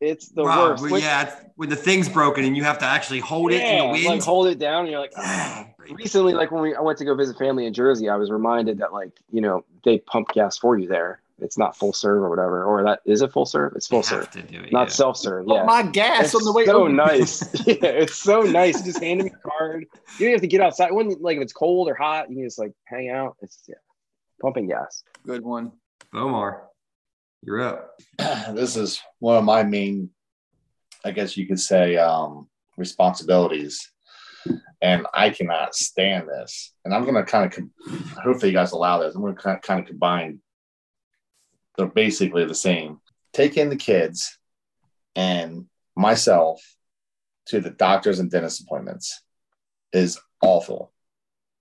It's the Rob, worst. well, When- yeah, when the thing's broken and you have to actually hold it in the wind. like hold it down. And you're like, oh. Ah, recently, like when we I went to go visit family in Jersey, I was reminded that like you know they pump gas for you there. It's not full serve or whatever, or that is it full serve? It's you full have serve, to do it. not yeah. self serve. Put Yeah. my gas It's on the way so over. nice. yeah, it's so nice. Just hand me a card. You don't have to get outside. When like if it's cold or hot, you can just like hang out. It's yeah, pumping gas. Good one. Bomar, you're up. this is one of my main, I guess you could say, um, responsibilities. And I cannot stand this. And I'm going to kind of, com- hopefully, you guys allow this. I'm going to kind of combine. They're basically the same. Taking the kids and myself to the doctors and dentist appointments is awful.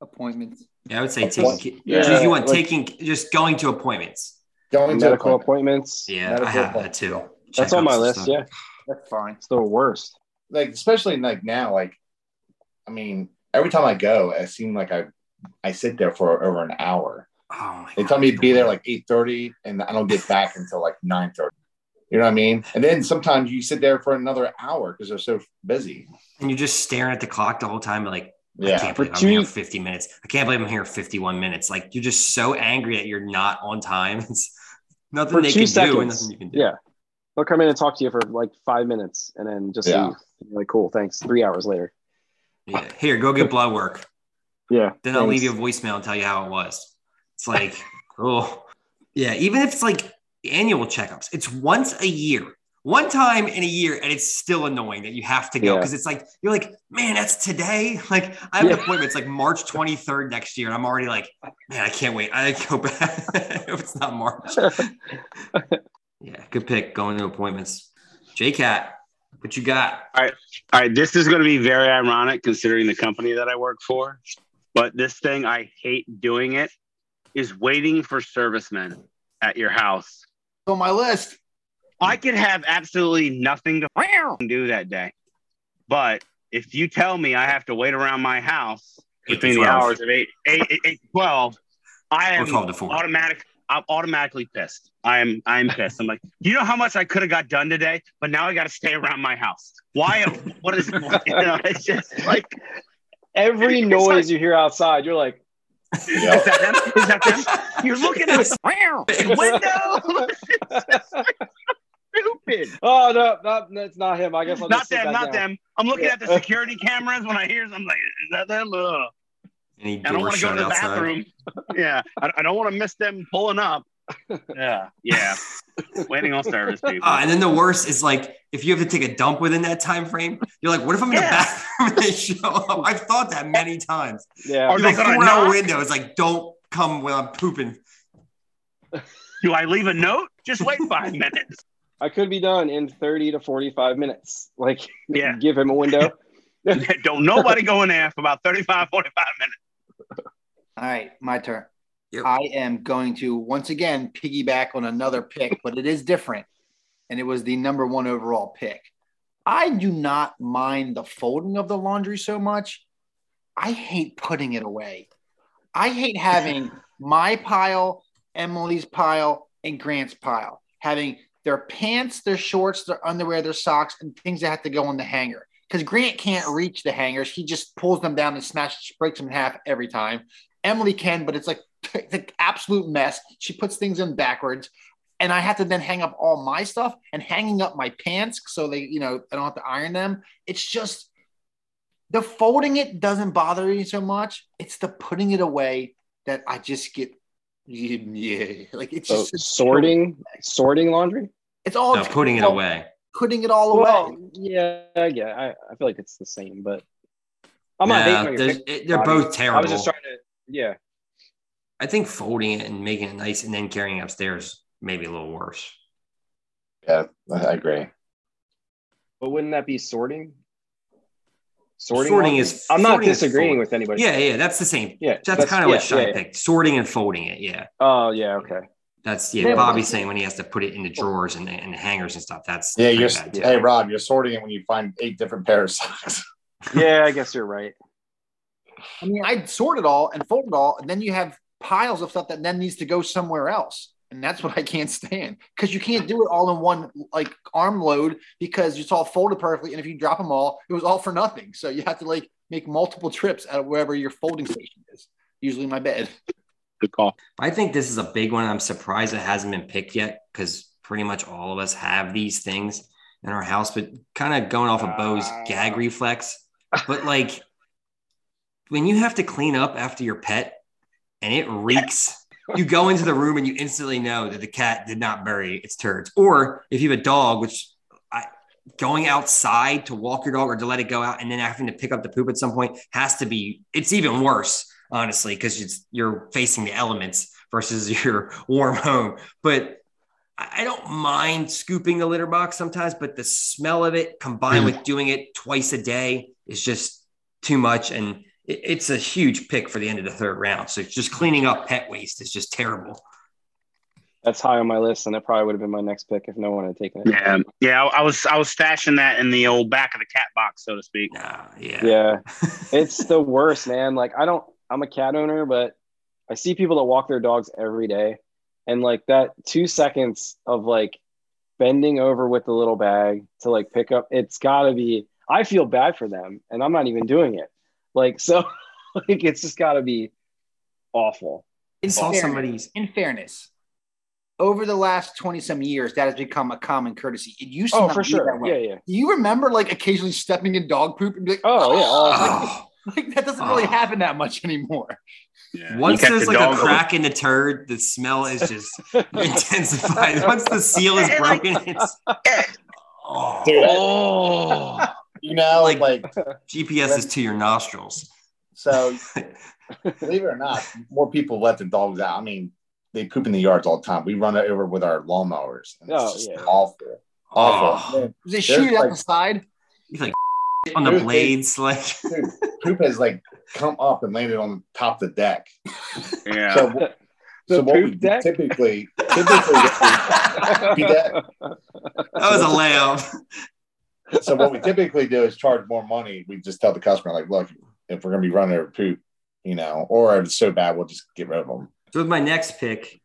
Appointments. Yeah, I would say taking. Yeah, Yeah, you want like- taking just going to appointments. Going to Medical appointments. appointments. Yeah, medical I have that appointments. too. That's on my list. stuff. Yeah, That's fine. it's the worst. like especially like now like i mean every time i go it seems like i i sit there for over an hour Oh they God, tell me to it's be there the like 8.30 and i don't get back until like 9.30 you know what i mean and then sometimes you sit there for another hour because they're so busy and you're just staring at the clock the whole time, like yeah. I can't For believe I'm two- here 50 minutes. I can't believe I'm here 51 minutes. Like you're just so angry that you're not on time. It's nothing For they two can do and nothing you can do. Yeah, they'll come in and talk to you for like five minutes, and then just Yeah. leave. Like, cool, thanks. Three hours later. Yeah. Here, go get blood work. Yeah. Then I'll leave you a voicemail and tell you how it was. It's like, oh, yeah. Even if it's like annual checkups, it's once a year, one time in a year, and it's still annoying that you have to go Yeah. because it's like you're like, man, that's today. Like I have Yeah. an appointment. It's like March 23rd next year, and I'm already like, man, I can't wait. I go back if it's not March. Yeah, good pick. Going to appointments. JCat, what you got? All right, all right. this is going to be very ironic considering the company that I work for. But this thing, I hate doing it, is waiting for servicemen at your house. It's on my list. I could have absolutely nothing to do that day. But if you tell me I have to wait around my house Eight to between the hours of 8, 8, 8, 8 12, I am 12 to 4. automatic. I'm automatically pissed. I am. I'm pissed. I'm like, you know how much I could have got done today, but now I got to stay around my house. Why? What is? You know, it's just like, Every noise like- you hear outside, you're like, Yeah. is that them? Is that them? You're looking at the window. Stupid. oh no, no, that's not him. I guess I'll Not them. Not down. them. I'm looking Yeah. at the security cameras when I hear. I'm like, is that them? Ugh. I don't want to go to the outside? bathroom. yeah, I, I don't want to miss them pulling up. Yeah, yeah. Waiting on service, people. Uh, and then the worst is like if you have to take a dump within that time frame, you're like, what if I'm in Yeah. the bathroom? when they show up. I've thought that many times. Yeah. Are You they have a gonna four hour window. It's like, don't come when I'm pooping. Do I leave a note? Just wait five minutes. I could be done in 30 to 45 minutes. Like, Yeah. give him a window. Don't nobody go in there for about 35, 45 minutes. All right, my turn. Yep. I am going to once again piggyback on another pick, but it is different. And it was the number one overall pick. I do not mind the folding of the laundry so much. I hate putting it away. I hate having my pile, Emily's pile, and Grant's pile, having their pants, their shorts, their underwear, their socks, and things that have to go on the hanger. Because Grant can't reach the hangers. He just pulls them down and smashes, breaks them in half every time. Emily can, but it's like it's an absolute mess. She puts things in backwards. And I have to then hang up all my stuff and hanging up my pants so they, you know, I don't have to iron them. It's just the folding it doesn't bother me so much. It's the putting it away that I just get, yeah, like it's So just it's sorting, sorting laundry. It's all No, putting it all- away. putting it all away. Yeah, yeah. I, I feel like it's the same, but I'm not Nah, hating on your it- they're both terrible. I was just trying to, yeah. I think folding it and making it nice and then carrying it upstairs maybe a little worse. Yeah, I agree. But wouldn't that be sorting? Sorting, Sorting is- I'm not sorting is disagreeing with anybody. Yeah, yeah, that's the same. yeah. That's, kind of what yeah, yeah, picked. Sorting and folding it. Yeah. Oh yeah, okay. That's yeah, Yeah, Bobby's saying when he has to put it in the drawers and and the hangers and stuff. That's Yeah, you're. bad. Hey, Rob, you're sorting it when you find eight different pairs of socks. Yeah, I guess you're right. I mean, I'd sort it all and fold it all, and then you have piles of stuff that then needs to go somewhere else. And that's what I can't stand because you can't do it all in one like arm load because it's all folded perfectly. And if you drop them all, it was all for nothing. So you have to like make multiple trips out of wherever your folding station is, usually my bed. Good call. I think this is a big one. I'm surprised it hasn't been picked yet because pretty much all of us have these things in our house. But kind of going off of Bo's gag ah. reflex, but like when you have to clean up after your pet and it reeks, you go into the room and you instantly know that the cat did not bury its turds. Or if you have a dog, which I, going outside to walk your dog or to let it go out and then having to pick up the poop at some point has to be, it's even worse, honestly, because you're facing the elements versus your warm home. But I don't mind scooping the litter box sometimes, but the smell of it combined hmm. with doing it twice a day is just too much. And it's a huge pick for the end of the third round. So just cleaning up pet waste is just terrible. That's high on my list, and that probably would have been my next pick if no one had taken it. Yeah, yeah. I, I was I was stashing that in the old back of the cat box, so to speak. Nah, yeah. Yeah, it's the worst, man. Like I don't, I'm a cat owner, but I see people that walk their dogs every day, and like that two seconds of like bending over with the little bag to like pick up, it's got to be. I feel bad for them, and I'm not even doing it. Like so, like it's just got to be awful. I In saw fairness- somebody's in fairness, over the last 20 some years, that has become a common courtesy. It used to Oh, not for be sure. that way. Yeah, yeah. Do you remember like occasionally stepping in dog poop and be like, Oh, yeah, all. Oh, ah! like that doesn't really Oh. happen that much anymore. Yeah. once You there's a like a crack in the turd, the smell is just intensified. Once the seal is broken, it's oh, Oh, you know, Like- like, GPS is to your nostrils. so. believe it or not, more people let their dogs out. I mean, they poop in the yards all the time. We run it over with our lawnmowers. and it's Oh, just yeah. awful, awful. Oh, Man, They shoot it out like- the side. you like on the Dude, they- like dude, poop has like come up and landed on top of the deck. yeah. So, The so what we deck? typically, typically, what we- that was a layup. So what we typically do is charge more money. We just tell the customer, like, look, if we're gonna be running over poop, you know, or if it's so bad, we'll just get rid of them. So with my next pick,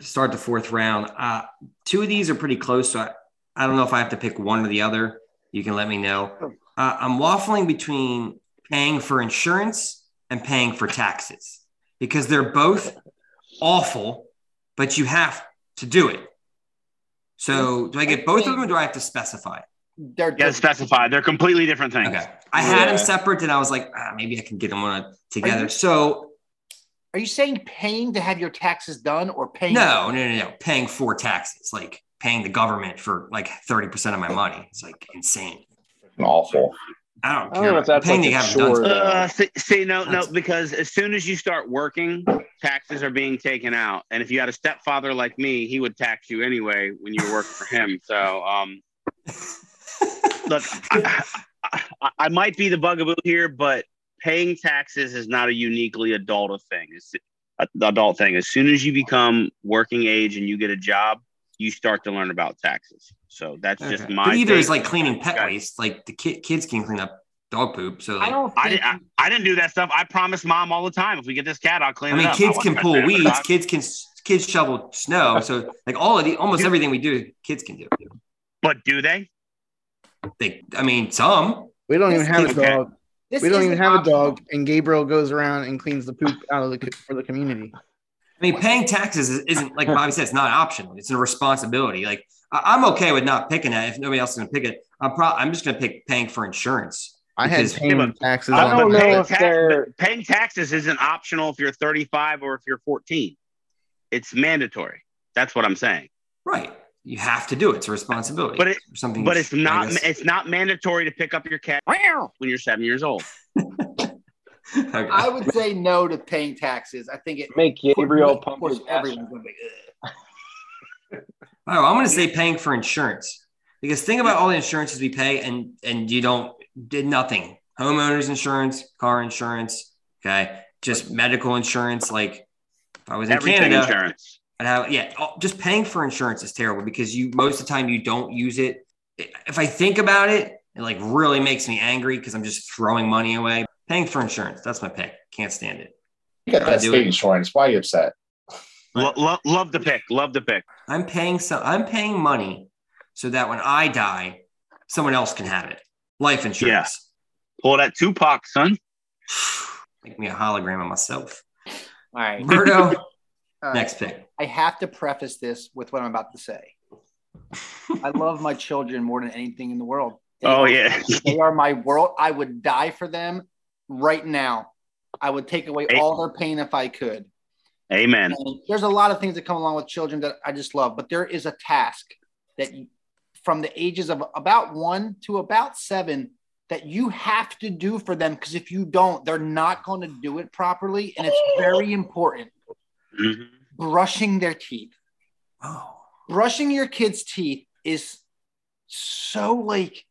start the fourth round. Uh, two of these are pretty close, so I, I don't know if I have to pick one or the other. You can let me know. Uh, I'm waffling between paying for insurance and paying for taxes because they're both awful, but you have to do it. So do I get both of them or do I have to specify? They're Yeah, specified. They're completely different things. Okay. I had them separate and I was like, ah, maybe I can get them on together. So Are you saying paying to have your taxes done or paying? No, no, no, no. Paying for taxes, like paying the government for like 30% of my money. It's like insane. Awful. I don't I don't care. know if that's Paying like they a haven't done chore, so. though. Uh, say, say no, no, because as soon as you start working, taxes are being taken out. And if you had a stepfather like me, he would tax you anyway when you were working for him. So, um, look, I, I, I might be the bugaboo here, but paying taxes is not a uniquely adult thing. It's a- the adult thing. As soon as you become working age and you get a job, you start to learn about taxes. So that's just my. But either take. is like cleaning pet Okay. waste. Like the ki- kids can clean up dog poop. So I don't. I didn't. I, I didn't do that stuff. I promised mom all the time. If we get this cat, I'll clean I it mean, up. kids wasn't can pull gonna do it, weeds. Doc. Kids can kids shovel snow. So like all of the almost everything we do, kids can do. But do they? They, I mean, some. We don't even have a dog. this We don't even isn't have a dog, and Gabriel goes around and cleans the poop out of the for the community. I mean, paying taxes is- isn't like Bobby said. It's not optional. It's a responsibility. Like I- I'm okay with not picking that if nobody else is going to pick it. I'm pro- I'm just going to pick paying for insurance. I had Because- paying Yeah, taxes I don't But know paying, if tax- paying taxes isn't optional if you're 35 or if you're 14. It's mandatory. That's what I'm saying. Right. You have to do it. It's a responsibility. But it- something. But it's not. guess- It's not mandatory to pick up your cat when you're seven years old. Okay. I would say no to paying taxes. I think it. Make Gabriel pump his everyone's gonna be. Ugh. Oh, I'm going to say paying for insurance because think about all the insurances we pay and and you don't did nothing. Homeowners insurance, car insurance, okay, just medical insurance. Like if I was in Everything Canada, insurance. I'd yeah. oh, Just paying for insurance is terrible because you most of the time you don't use it. If I think about it, it like really makes me angry because I'm just throwing money away. Paying for insurance, that's my pick. Can't stand it. You got I that state insurance. Why are you upset? Lo- lo- love the pick. Love the pick. I'm paying some. I'm paying money so that when I die, someone else can have it. Life insurance. Yes. Pull that Tupac, son. Make me a hologram of myself. All right. Murdo, All right. next pick. I have to preface this with what I'm about to say. I love my children more than anything in the world. They Oh are- yeah. They are my world. I would die for them right now. I would take away Hey. all their pain if I could. Amen. And there's a lot of things that come along with children that I just love, but there is a task that you, from the ages of about one to about seven that you have to do for them because if you don't, they're not going to do it properly. And it's very important. Mhm. Brushing their teeth. Oh, Brushing your kids' teeth is so like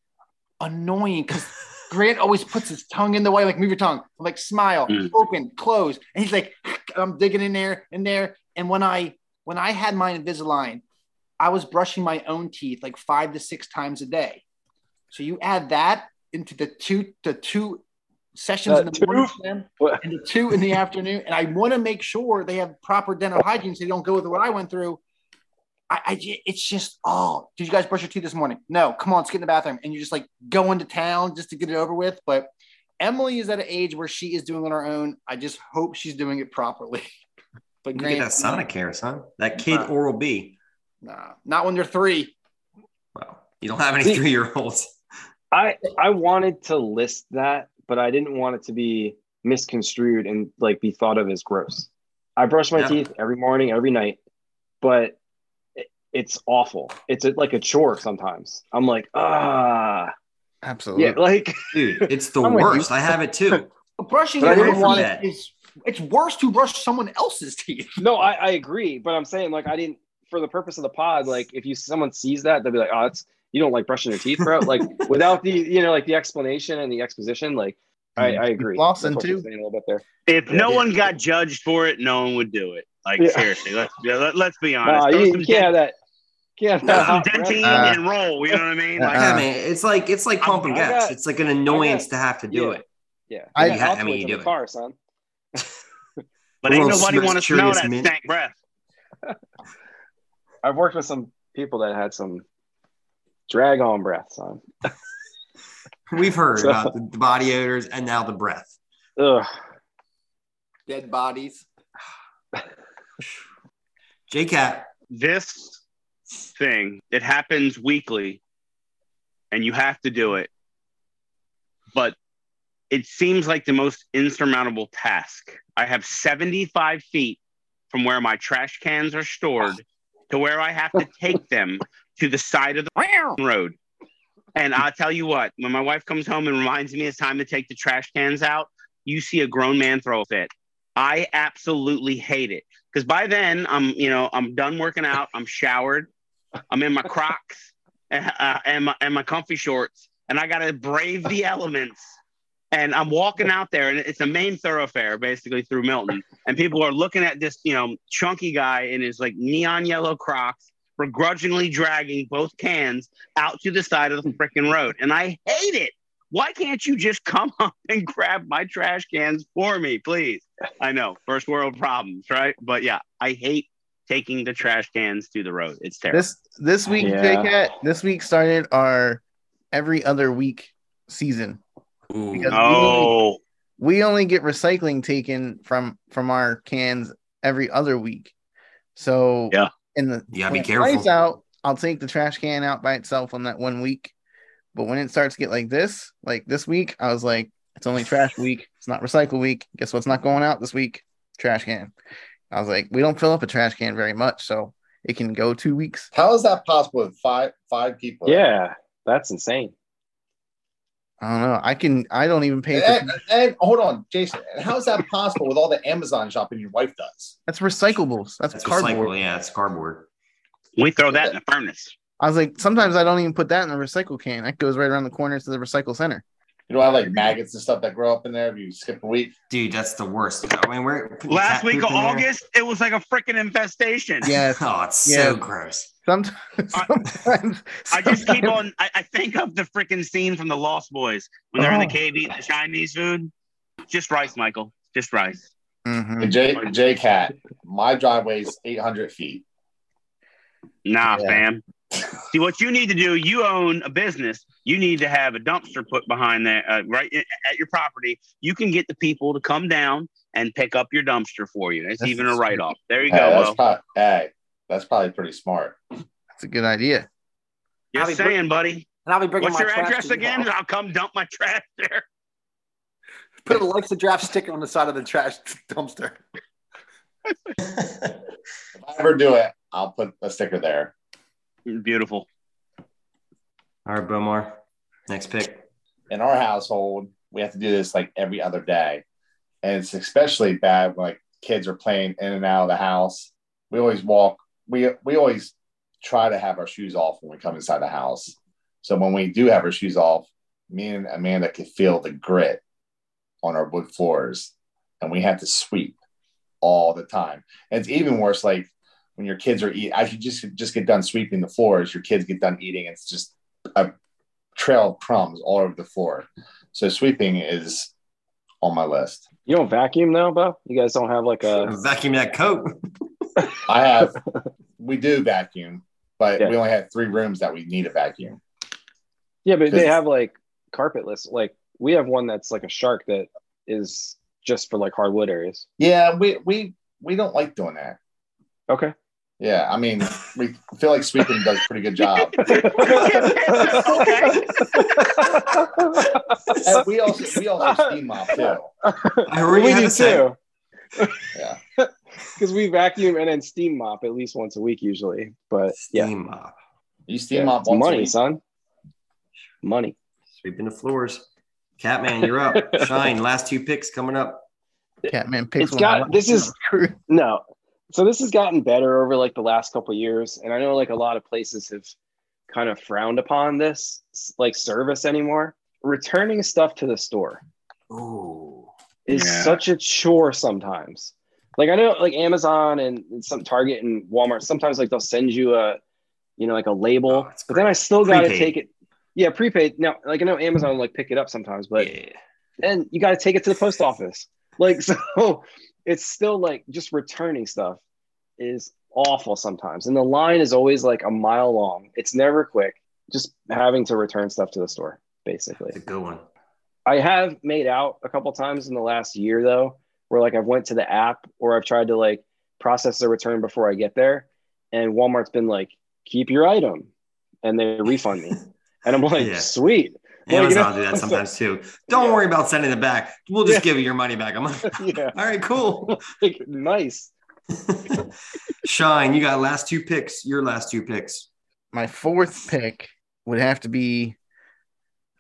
annoying because Grant always puts his tongue in the way, like move your tongue, I'm like smile, Mm. open, close, and he's like, I'm digging in there and there. And when I when I had my Invisalign, I was brushing my own teeth like five to six times a day. So you add that into the two the two sessions Uh, in the two? morning for them and the two in the afternoon. And I want to make sure they have proper dental hygiene so they don't go with what I went through. I, I it's just oh, did you guys brush your teeth this morning? No, come on, let's get in the bathroom. And you're just like going to town just to get it over with. But Emily is at an age where she is doing it on her own. I just hope she's doing it properly. but you get Grant, that Sonic hair, son. That kid Wow. Oral B. nah, not when they're three. Well, you don't have any three year olds. I I wanted to list that, but I didn't want it to be misconstrued and like be thought of as gross. I brush my Yeah. teeth every morning, every night, but it, it's awful. It's a, like a chore sometimes. I'm like, ah, Absolutely. yeah, like Dude, it's the I'm with you. worst. I have it too. Brushing But I your didn't own want teeth it. is it's worse to brush someone else's teeth. no, I, I agree, but I'm saying like I didn't for the purpose of the pod. Like if you someone sees that, they'll be like, oh, it's you don't like brushing your teeth, bro. like without the you know like the explanation and the exposition, like I, I agree. Flossing, That's too. a little bit there. If no Yeah. one got judged for it, no one would do it. Like Yeah. seriously, let's yeah, let, let's be honest. Nah, Throw you, you can't have that. Can't have Throw that some hot Dentyne Uh, and roll. You know what I mean? Like, uh, yeah, man. It's like it's like I'm- pumping gas. got- it's like an annoyance to have to do Yeah. it. Yeah, I- I, I I mean, mean, you in do the it. car, son. but ain't Little nobody Smith's want to smell Curious that Mint. stank breath. I've worked with some people that had some drag on breath, son. We've heard So- about the, the body odors and now the breath. Ugh. Dead bodies. J Cat. This thing, it happens weekly, and you have to do it. But it seems like the most insurmountable task. I have 75 feet from where my trash cans are stored to where I have to take them to the side of the road. And I'll tell you what, when my wife comes home and reminds me it's time to take the trash cans out, you see a grown man throw a fit. I absolutely hate it because by then I'm, you know, I'm done working out. I'm showered. I'm in my Crocs uh, and my and my comfy shorts, and I got to brave the elements. And I'm walking out there, and it's a main thoroughfare basically through Milton, and people are looking at this, you know, chunky guy in his like neon yellow Crocs, begrudgingly dragging both cans out to the side of the freaking road, and I hate it. Why can't you just come up and grab my trash cans for me, please? I know, first world problems, right? But yeah, I hate taking the trash cans to the road. It's terrible. This this week, Yeah. JCat, this week started our every other week season. Ooh. Because- oh, We only get recycling taken from from our cans every other week. So Yeah. In the You gotta when be careful. out, I'll take the trash can out by itself on that one week. But when it starts to get like this, like this week, I was like, it's only trash week. It's not recycle week. Guess what's not going out this week? Trash can. I was like, we don't fill up a trash can very much, so it can go two weeks. How is that possible with five five people? Yeah, that's insane. I don't know. I can. I don't even pay. And, For, and hold on, Jason. How is that possible with all the Amazon shopping your wife does? that's recyclables. That's, That's cardboard. recyclable. Yeah, it's cardboard. we throw that in the furnace. I was like, sometimes I don't even put that in the recycle can. That goes right around the corner to the recycle center. You don't have like maggots and stuff that grow up in there if you skip a week. Dude, that's the worst. I mean, we're Last week of in there. August, it was like a freaking infestation. Yeah, Oh, it's Yeah. so gross. sometimes. sometimes I just keep on. I, I think of the freaking scene from the Lost Boys when they're in the Oh. cave eating the Chinese food. Just rice, Michael. Just rice. Mhm. And J J Cat, my driveway's 800 feet. Nah, Yeah. fam. See what you need to do. You own a business. You need to have a dumpster put behind that uh, right i- at your property. You can get the people to come down and pick up your dumpster for you. It's That's even a write off. There you Hey, go. that's, Will. probably, hey, that's probably pretty smart. That's a good idea. Just I'll be saying, buddy. And I'll be bringing What's my your trash address to your again? house. I'll come dump my trash there. Put a likes the draft sticker on the side of the trash dumpster. If I ever do it, I'll put a sticker there. Beautiful. All right, Bomar. Next pick. In our household, we have to do this like every other day. And it's especially bad when like kids are playing in and out of the house. We always walk, we we always try to have our shoes off when we come inside the house. So when we do have our shoes off, me and Amanda can feel the grit on our wood floors. And we have to sweep all the time. And it's even worse like when your kids are eating, I should just just get done sweeping the floors, your kids get done eating, it's just a trail crumbs all over the floor. So sweeping is on my list. You don't vacuum though, Bo? You guys don't have like a Vacuum that coat. I have, we do vacuum, but Yeah. we only have three rooms that we need a vacuum. yeah, but they have like carpetless. Like we have one that's like a shark that is just for like hardwood areas. Yeah, we we we don't like doing that. Okay. Yeah, I mean, we feel like sweeping does a pretty good job. okay. And we also we also steam mop too. I heard we do too. Yeah. Because we vacuum and then steam mop at least once a week usually. But yeah, Steam mop. You steam yeah, mop it's once a money, week. son. Money. Sweeping the floors. Catman, you're up. Shine. Last two picks coming up. Catman picks It's one I got- this is- No. So this has gotten better over like the last couple of years, and I know like a lot of places have kind of frowned upon this like service anymore. Returning stuff to the store Ooh. is Yeah. such a chore sometimes. Like I know like Amazon and, and some Target and Walmart sometimes like they'll send you a you know like a label, Oh, but then. I still got to take it. Yeah, prepaid. Now, like I know Amazon will like pick it up sometimes, but yeah. and you got to take it to the post office. Like, so it's still like just returning stuff is awful sometimes. And the line is always like a mile long. It's never quick. Just having to return stuff to the store, basically. It's a good one. I have made out a couple times in the last year though, where like I've went to the app or I've tried to like process the return before I get there. And Walmart's been like, keep your item. And they refund me. And I'm like, Yeah. sweet. Well, you Amazon know- do that sometimes too. Don't Yeah. worry about sending it back. We'll just Yeah. give you your money back. I'm like, yeah. all right, cool. Nice. Shine, you got last two picks. Your last two picks. My fourth pick would have to be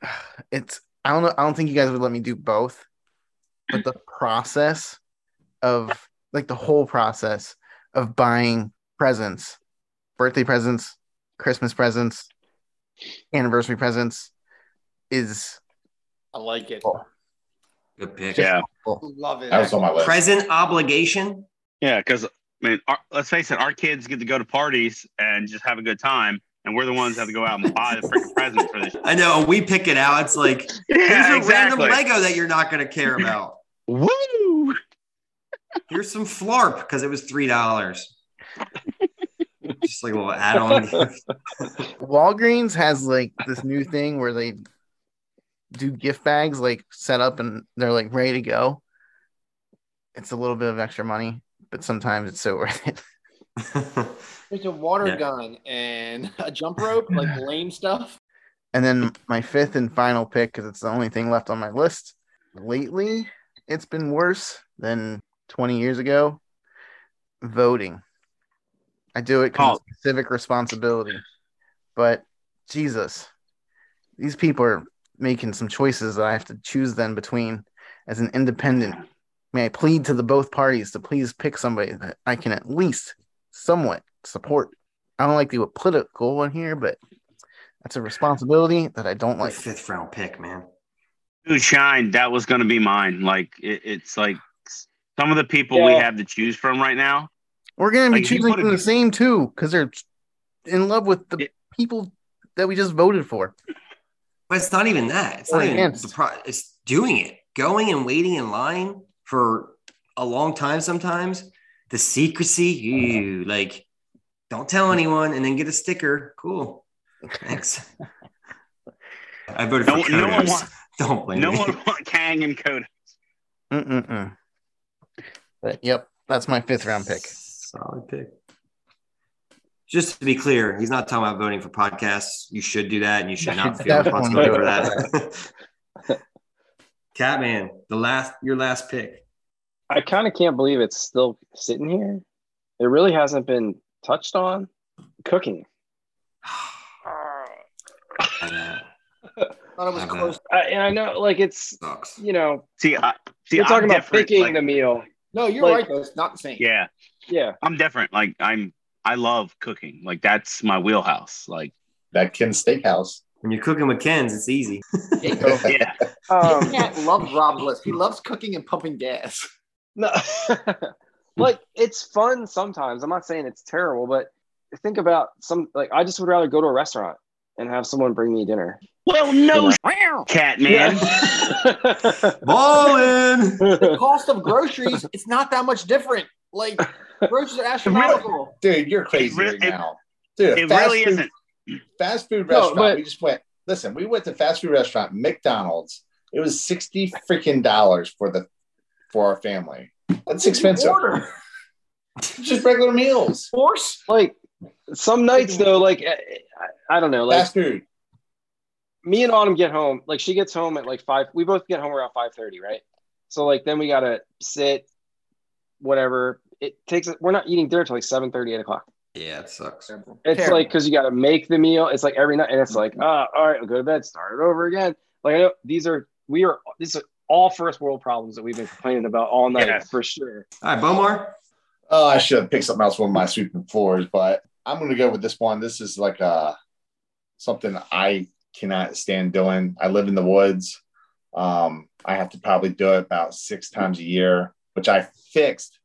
it's I don't know. I don't think you guys would let me do both, but the process of like the whole process of buying presents, birthday presents, Christmas presents, anniversary presents is I like it. Oh. Good pick. Yeah. Love it. That was on my list. Present obligation. Yeah, because I mean, our, let's face it, our kids get to go to parties and just have a good time, and we're the ones that have to go out and buy the freaking presents for this. I know. We pick it out, it's like here's a exactly. random Lego that you're not going to care about. Woo! Here's some Flarp because it was three dollars. Just like a little add-on. Walgreens has like this new thing where they do gift bags like set up and they're like ready to go. It's a little bit of extra money, but sometimes it's so worth it. There's a water Yeah. gun and a jump rope, like lame stuff. And then my fifth and final pick, because it's the only thing left on my list. Lately, it's been worse than 20 years ago. Voting. I do it because Oh. civic responsibility. But Jesus, these people are making some choices that I have to choose then between as an independent. May I plead to the both parties to please pick somebody that I can at least somewhat support. I don't like the political one here, but that's a responsibility that I don't like like. fifth round pick, man. Dude, shine. That was going to be mine. Like it, it's like some of the people we have to choose from right now. We're gonna be Like, choosing from the same two because they're in love with the Yeah. people that we just voted for. But it's not even that. It's Or not even against. the pro- It's doing it, going and waiting in line for a long time. Sometimes the secrecy, you like, don't tell anyone, and then get a sticker. Cool. Thanks. I voted No, for no one Kodos. want, Don't blame no me. one want Kang and Kodos. Mm-mm-mm. But yep, that's my fifth round pick. Solid pick. Just to be clear, he's not talking about voting for podcasts. You should do that, and you should not feel definitely responsibility for that. Catman, the last, your last pick. I kind of can't believe it's still sitting here. It really hasn't been touched on. Cooking. I know. Thought it was I close. I, and I know, like, it's, Sucks. you know, See, I, see, you're talking I'm about different. picking like- the meal. No, you're Like- right. Though. It's not the same. yeah, Yeah. I'm different. Like I'm, I love cooking. Like that's my wheelhouse. Like That Ken's Steakhouse. When you're cooking with Ken's, it's easy. Jacob, yeah, Um, Cat loves Rob Bliss. He loves cooking and pumping gas. no, like, it's fun sometimes. I'm not saying it's terrible, but think about some, like, I just would rather go to a restaurant and have someone bring me dinner. Well, no, You cat man. Ballin'! The cost of groceries, it's not that much different. Like groceries are astronomical. Dude, you're crazy re- right it- now. Dude, It fast really food, isn't. Fast food No, restaurant. but- we just went. Listen, we went to fast food restaurant McDonald's. It was sixty freaking dollars for the for our family. That's expensive. Order. Just regular meals. Force. like, some nights, though, like, I, I don't know, like, Fast food. me and Autumn get home. Like she gets home at like five. We both get home around five thirty, right? So like then we gotta sit, whatever. It takes. We're not eating dinner till like 7 8 o'clock. Yeah, it sucks. It's Terrible. like because you got to make the meal. It's like every night, and it's like, ah, all right, we'll go to bed, start it over again. Like I know these are we are these are all first world problems that we've been complaining about all night Yes. for sure. All right, Bomar. Oh, I should have picked something else for my sweeping floors, but I'm going to go with this one. This is like uh something I cannot stand doing. I live in the woods. Um, I have to probably do it about six times a year, which I fixed.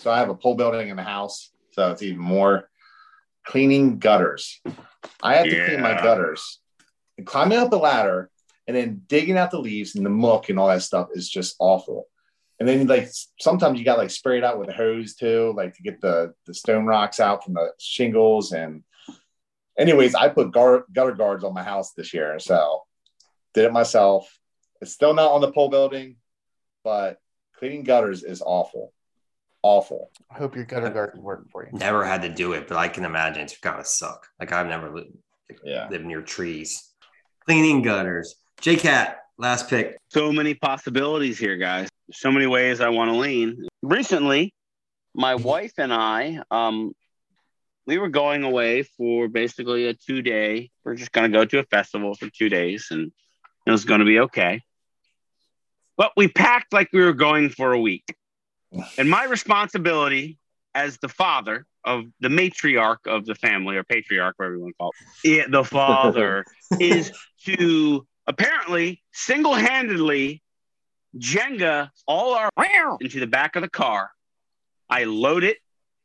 So I have a pole building in the house, so it's even more. Cleaning gutters. I have to clean my gutters and climbing up a ladder and then digging out the leaves and the muck and all that stuff is just awful. And then like sometimes you got like sprayed out with a hose too, like to get the the stone rocks out from the shingles. And anyways, I put gar- gutter guards on my house this year, so did it myself. It's still not on the pole building, but cleaning gutters is awful, awful. I hope your gutter guard worked for you. Never had to do it, but I can imagine it's gotta suck. Like I've never lived, Yeah. lived near trees. Cleaning gutters. J Cat, last pick. so many possibilities here, guys. So many ways I want to lean. Recently, my wife and I, um, we were going away for basically a two day. We're just going to go to a festival for two days and it was going to be okay. But we packed like we were going for a week. And my responsibility as the father of the matriarch of the family or patriarch, whatever you want to call it, the father is to apparently single handedly Jenga all our into the back of the car. I load it,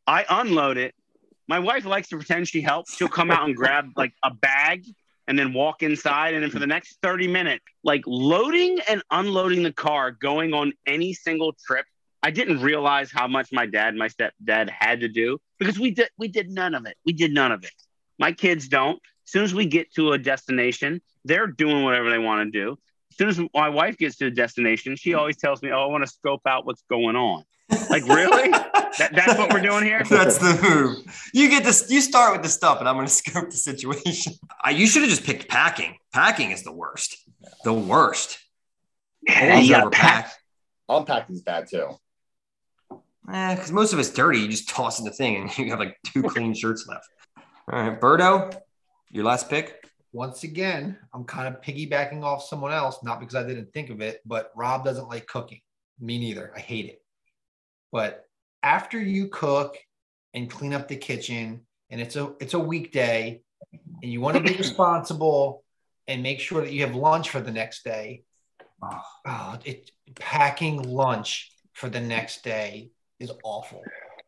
I unload it. My wife likes to pretend she helps. She'll come out and grab like a bag and then walk inside. And then for the next 30 minutes, like loading and unloading the car, going on any single trip. I didn't realize how much my dad, my stepdad had to do because we did we did none of it. We did none of it. My kids don't. As soon as we get to a destination, they're doing whatever they want to do. As soon as my wife gets to a destination, she always tells me, "Oh, I want to scope out what's going on." Like, really? that, that's what we're doing here. That's the move. You get this. You start with the stuff, and I'm going to scope the situation. I, you should have just picked packing. Packing is the worst. The worst. Yeah, you gotta overpack. pack. Unpacking's bad too. Eh, because most of it's dirty. You just toss in the thing, and you have like two clean shirts left. All right, Berto, your last pick. Once again, I'm kind of piggybacking off someone else, not because I didn't think of it, but Rob doesn't like cooking. Me neither. I hate it. But after you cook and clean up the kitchen, and it's a it's a weekday, and you want to be responsible and make sure that you have lunch for the next day. Oh, it packing lunch for the next day is awful.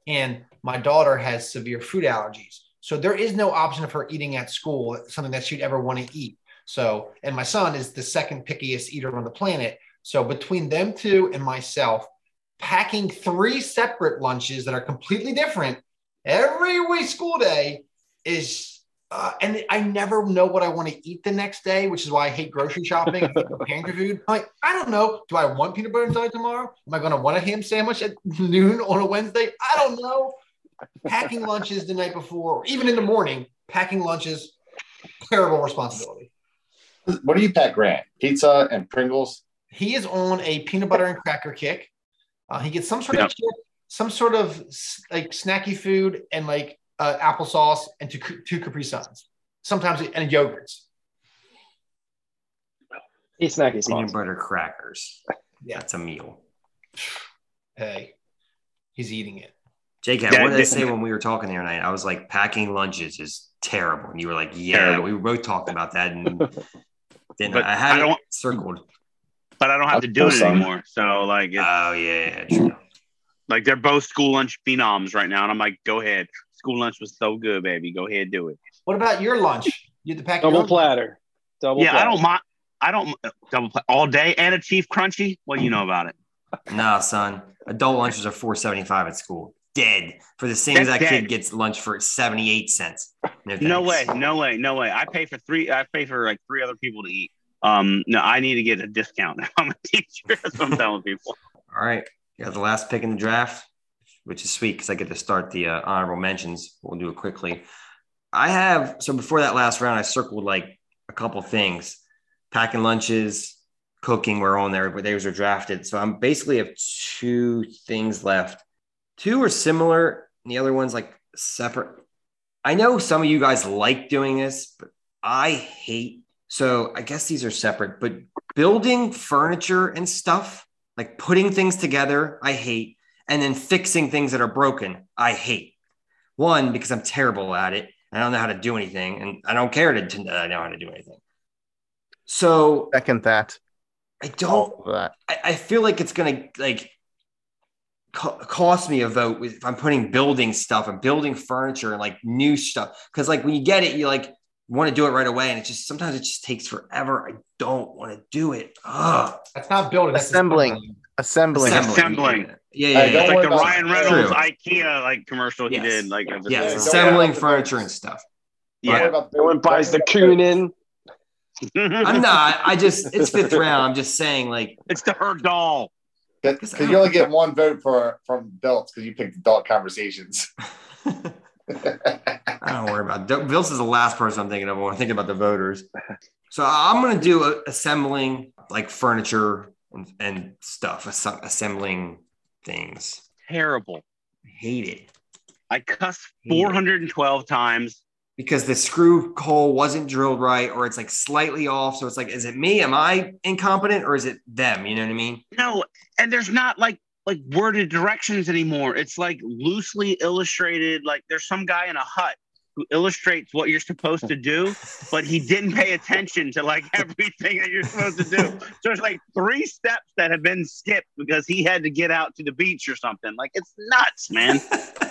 And my daughter has severe food allergies. So there is no option of her eating at school, something that she'd ever want to eat. So, and my son is the second pickiest eater on the planet. So between them two and myself, packing three separate lunches that are completely different every week school day is uh, and I never know what I want to eat the next day, which is why I hate grocery shopping and preparing food. I'm like, I don't know. Do I want peanut butter and jelly tomorrow? Am I going to want a ham sandwich at noon on a Wednesday? I don't know. Packing lunches the night before, or even in the morning, packing lunches, terrible responsibility. What do you pack, Grant? Pizza and Pringles. He is on a peanut butter and cracker kick. Uh, he gets some sort Yep. of chip, some sort of like snacky food and like uh, applesauce and two, two Capri Suns. Sometimes and yogurts. Eat snacky Peanut sauce. butter crackers. Yeah. That's a meal. Hey, he's eating it. Jake, Yeah, what did I say when we were talking the other night? I was like, packing lunches is terrible. And you were like, yeah, Terrible. we both talked about that. And then But I had I it don't- circled. But I don't have to do it anymore. So like, it's, Oh, yeah, yeah, true. like they're both school lunch phenoms right now, and I'm like, go ahead. School lunch was so good, baby. Go ahead, do it. What about your lunch? You had to pack Double platter. Double yeah, I platter. don't mind. I don't double play all day and a chief crunchy. What do you know about it? Nah, son. Adult lunches are four seventy five at school. Dead for the same as That's that kid gets lunch for seventy eight cents. No way, no way, no way. I pay for three. I pay for like three other people to eat. Um, no, I need to get a discount. I'm a teacher. That's what I'm telling people. All right, you got the last pick in the draft, which is sweet because I get to start the uh, honorable mentions. We'll do it quickly. I have so before that last round, I circled like a couple things, packing lunches, cooking were on there, but those are drafted. So I'm basically have two things left. Two are similar, and the other one's like separate. I know some of you guys like doing this, but I hate. So I guess these are separate, but building furniture and stuff, like putting things together, I hate. And then fixing things that are broken, I hate. One, because I'm terrible at it. I don't know how to do anything, and I don't care to, to I know how to do anything. So Second that. I don't that. I, I feel like it's gonna like co- cost me a vote with- if I'm putting building stuff and building furniture and like new stuff. Because like when you get it, you like want to do it right away, and it just sometimes it just takes forever. I don't want to do it. Ugh. That's not building. That's Assembling. Assembling. Assembling. Yeah, yeah, yeah. It's like the Ryan. Reynolds True. IKEA like commercial Yes. he did. Like, as Yes, Yeah, assembling worry about the furniture and stuff. Yeah. about No one buys the Kunin. I'm not. I just it's fifth round. I'm just saying like it's the her doll. Because you only get one vote for from belts because you picked adult conversations. I don't worry about it. Vince is the last person I'm thinking of when I'm thinking about the voters. So I'm going to do a, assembling like furniture and, and stuff, ass- assembling things. Terrible. I hate it. I cussed 412 times. because the screw hole wasn't drilled right or it's like slightly off. So it's like, is it me? Am I incompetent or is it them? You know what I mean? No, and there's not like like worded directions anymore. It's like loosely illustrated. Like there's some guy in a hut who illustrates what you're supposed to do, but he didn't pay attention to like everything that you're supposed to do. So there's like three steps that have been skipped because he had to get out to the beach or something. Like it's nuts, man.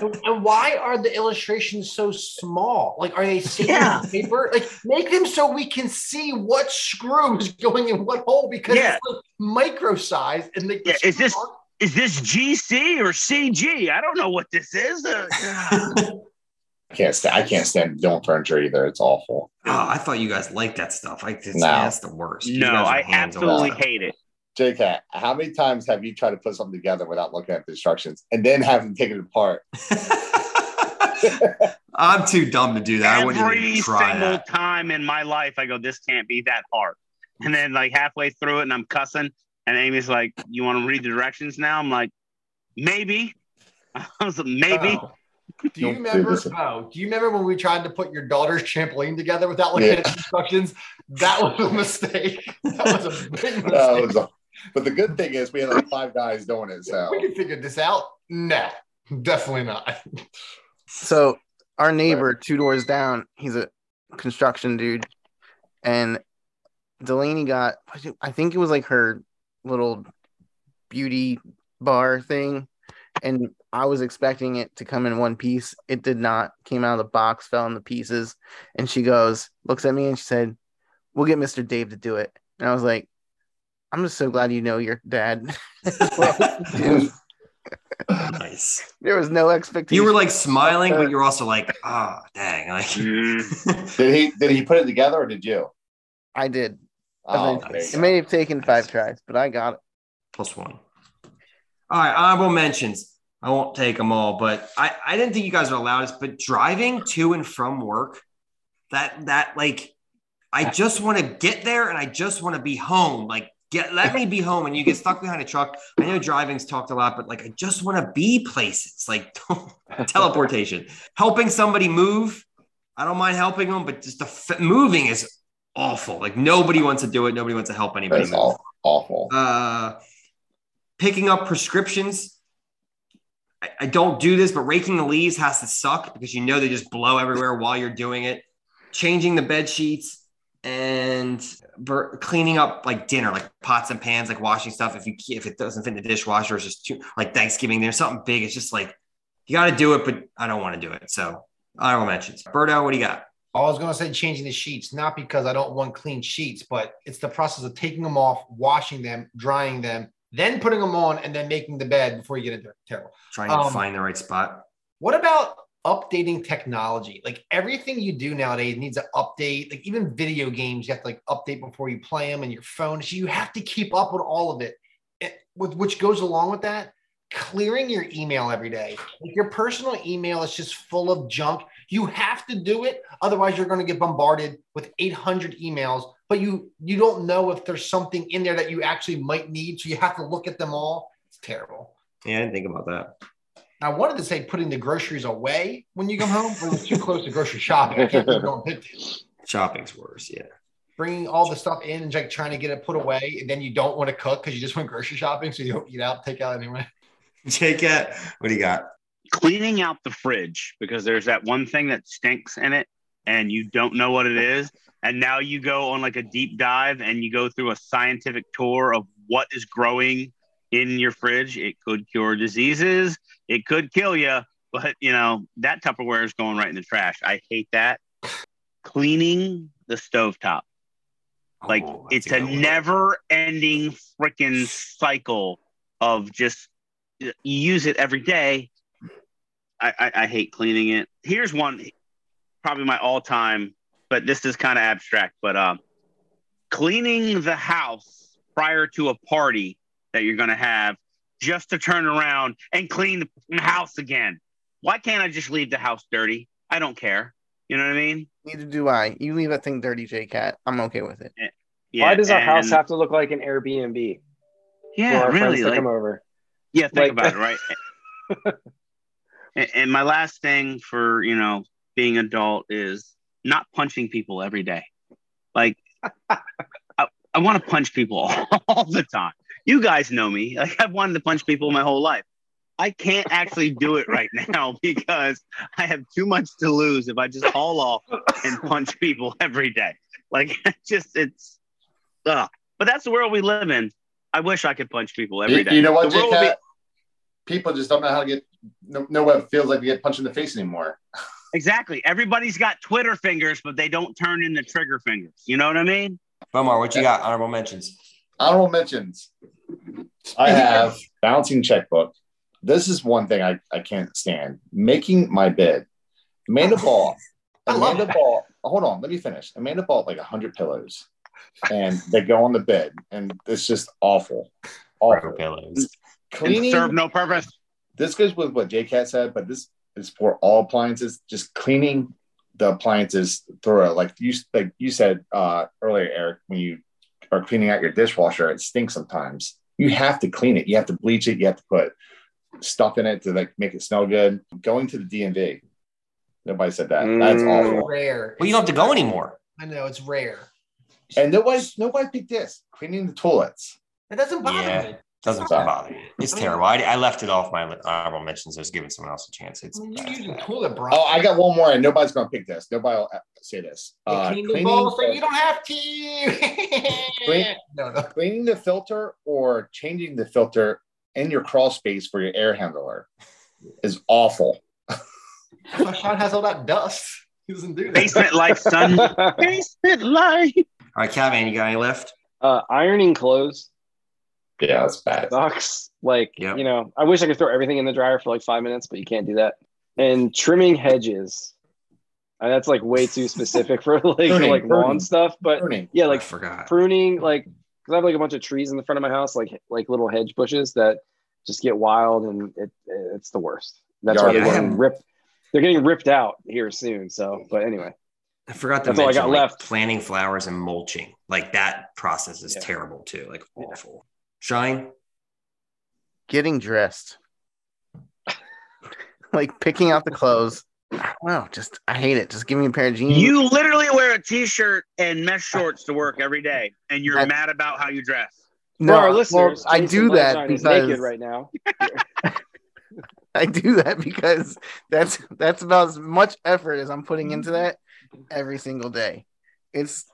And and why are the illustrations so small? Like, are they saved Yeah. on paper? Like, make them so we can see what screw is going in what hole because Yeah. it's like micro size. And the, Yeah, is this- Is this GC or CG? I don't know what this is. Uh, I can't stand. I can't stand doing furniture either. It's awful. Oh, I thought you guys liked that stuff. Like, it's, No. that's the worst. No, I hands-on. absolutely hate it. JCat, how many times have you tried to put something together without looking at the instructions and then having to take it apart? I'm too dumb to do that. I wouldn't Every even try single that. time in my life, I go, "This can't be that hard." And then, like halfway through it, and I'm cussing, and Amy's like, "You want to read the directions now?" I'm like, "Maybe." I was like, "Maybe." Oh. Do you Don't do remember? this. Oh, do you remember when we tried to put your daughter's trampoline together without looking Yeah. at instructions? That was a mistake. That was a big mistake. That was a- but the good thing is we had like five guys doing it. So we can figure this out. No, definitely not. So our neighbor two doors down, he's a construction dude, and Delaney got I think it was like her little beauty bar thing, and I was expecting it to come in one piece. It did not. Came out of the box, fell into pieces, and she goes, looks at me, and she said, "We'll get Mister Dave to do it." And I was like, "I'm just so glad you know your dad." Nice. there was no expectation. You were like smiling, but you're also like, oh, dang. Like, Mm. did he did he put it together or did you? I did. Oh, Eventually. there you It may have taken five tries, but I got it. plus one. All right, honorable mentions. I won't take them all, but I, I didn't think you guys were allowed this, but driving to and from work, that that like I just want to get there and I just want to be home. Like get let me be home and you get stuck behind a truck. I know driving's talked a lot, but like I just want to be places. Like teleportation. Helping somebody move. I don't mind helping them, but just the f- moving is awful. Like nobody wants to do it. Nobody wants to help anybody That's awful. uh, picking up prescriptions. I, I don't do this, but raking the leaves has to suck because you know they just blow everywhere while you're doing it. Changing the bed sheets and cleaning up like dinner, like pots and pans, like washing stuff. If you if it doesn't fit in the dishwasher, it's just too like Thanksgiving. There's something big. It's just like you got to do it, but I don't want to do it. So honorable mentions. Berto, what do you got? I was going to say changing the sheets, not because I don't want clean sheets, but it's the process of taking them off, washing them, drying them, then putting them on, and then making the bed before you get into it. Terrible. Trying to Um, find the right spot. What about updating technology? Like everything you do nowadays needs an update. Like even video games, you have to like update before you play them and your phone. So you have to keep up with all of it. It- with which goes along with that, clearing your email every day. Like your personal email is just full of junk. You have to do it, otherwise you're going to get bombarded with 800 emails. But you you don't know if there's something in there that you actually might need, so you have to look at them all. It's terrible. Yeah, I didn't think about that. I wanted to say putting the groceries away when you come home, but it was too close to grocery shopping. I can't believe we don't pick it. Shopping's worse. Yeah. Bringing all the stuff in and like trying to get it put away, and then you don't want to cook because you just went grocery shopping, so you don't eat out, take out anyway. Jake, what do you got? cleaning out the fridge because there's that one thing that stinks in it and you don't know what it is and now you go on like a deep dive and you go through a scientific tour of what is growing in your fridge it could cure diseases it could kill you but you know that tupperware is going right in the trash i hate that cleaning the stovetop like Oh, it's a never ending freaking cycle of just you use it every day. I, I, I hate cleaning it. Here's one, probably my all time, but this is kind of abstract. But um, cleaning the house prior to a party that you're going to have just to turn around and clean the house again. Why can't I just leave the house dirty? I don't care. You know what I mean? Neither do I. You leave that thing dirty, J Cat. I'm okay with it. Why does our house have to look like an Airbnb for Yeah, our really. friends to Like, come over? yeah, think like- about it, right? And, and my last thing for you know being adult is not punching people every day. Like I, I want to punch people all the time. You guys know me. Like I've wanted to punch people my whole life. I can't actually do it right now because I have too much to lose if I just haul off and punch people every day. Like just it's ugh. But that's the world we live in. I wish I could punch people every day. You, know what, The world would be- People just don't know how to get know, know what it feels like to get punched in the face anymore. Exactly. Everybody's got Twitter fingers, but they don't turn into trigger fingers. You know what I mean? Bomar, what you got? Honorable mentions. Honorable mentions. I have bouncing checkbook. This is one thing I, I can't stand. Making my bed. Amanda Ball. I love Amanda. Ball. Hold on, let me finish. Amanda bought like hundred pillows, and they go on the bed, and it's just awful. Forever Awful. pillows. Cleaning. serve no purpose. this goes with what JCat said, but this is for all appliances. Just cleaning the appliances thorough. Like you like you said uh, earlier, Eric, when you are cleaning out your dishwasher, it stinks sometimes. You have to clean it. You have to bleach it. You have to put stuff in it to like make it smell good. Going to the DMV. Nobody said that. That's Mm. awful. Rare. Well, you don't have to go anymore. I know it's rare. And nobody nobody picked this. Cleaning the toilets. It doesn't bother Yeah. me. Doesn't Sorry. bother me. It's terrible. I, I left it off my honorable mentions. I was giving someone else a chance. It's I mean, you're using toilet brush. Oh, I got one more, and nobody's gonna pick this. Nobody will say this. You Uh, clean the cleaning balls so you don't have to. Clean- no, no. cleaning the filter or changing the filter in your crawl space for your air handler is awful. That's why Sean has all that dust. He doesn't do that. Basement life, son. Basement life. All right, Cavan, you got any left? uh, ironing clothes Yeah, that's bad. sucks. Like Yep. you know, I wish I could throw everything in the dryer for like five minutes, but you can't do that. And trimming hedges, and that's like way too specific for like Pruning, like lawn stuff. But Pruning. yeah, I like forgot. pruning, like because I have like a bunch of trees in the front of my house, like like little hedge bushes that just get wild, and it it's the worst. That's why they're I getting ripped. They're getting ripped out here soon. So, but anyway, I forgot to That's all I got like, left. planting flowers and mulching. Like that process is Yeah. terrible too. Like awful. Shine. Getting dressed. like picking out the clothes. I. Just I hate it. Just give me a pair of jeans. You literally wear a t-shirt and mesh ah. shorts to work every day, and you're That's- mad about how you dress. for our well, I do that because naked right now. I do that because that's that's about as much effort as I'm putting into that every single day. It's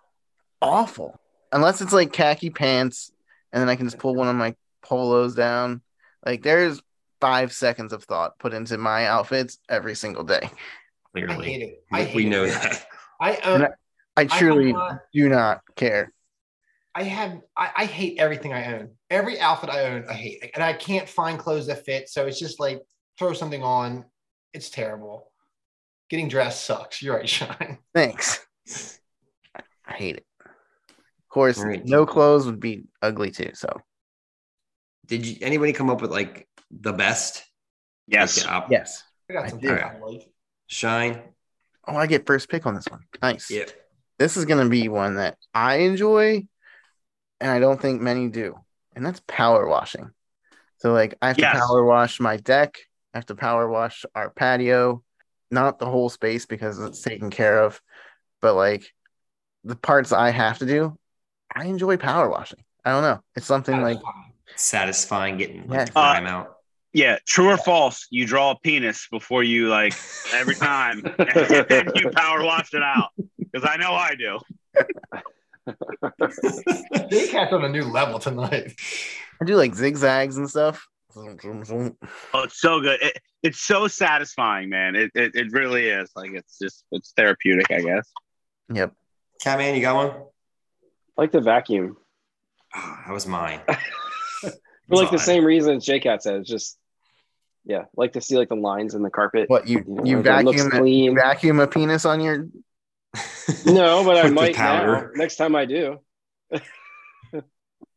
awful. Unless it's like khaki pants and then I can just pull one of my polos down. Like there's five seconds of thought put into my outfits every single day. I hate Clearly, it. I we, hate we it. know that. I uh, own. I truly have not- do not care. I have. I, I hate everything I own. Every outfit I own, I hate, and I can't find clothes that fit. So it's just like throw something on. It's terrible. Getting dressed sucks. You're right, Sean. Thanks. I hate it. Of course, All right. no clothes would be ugly too. So Did you anybody come up with like the best? Yes. Like, the yes. I got some I things did. I like. Shine. Oh, I get first pick on this one. Nice. Yeah. This is gonna be one that I enjoy, and I don't think many do, and that's power washing. So like I have Yes. to power wash my deck. I have to power wash our patio, not the whole space because it's taken care of, but like the parts I have to do, I enjoy power washing. I don't know. It's something like Satisfying getting Yeah. like, the grime out. Yeah. True or false? You draw a penis before you like every time, you power wash it out. Because I know I do. They cat's on a new level tonight. I do like zigzags and stuff. Oh, it's so good. It, it's so satisfying, man. It, it it really is. Like it's just it's therapeutic, I guess. Yep. Catman, you got one? I like the vacuum Oh, that was mine. for like the Fine. same reason as J-Cat said. Just yeah, like to see like the lines in the carpet. What you know, you like, it looks vacuum clean. you vacuum a penis on your No, but I might now. Next time I do.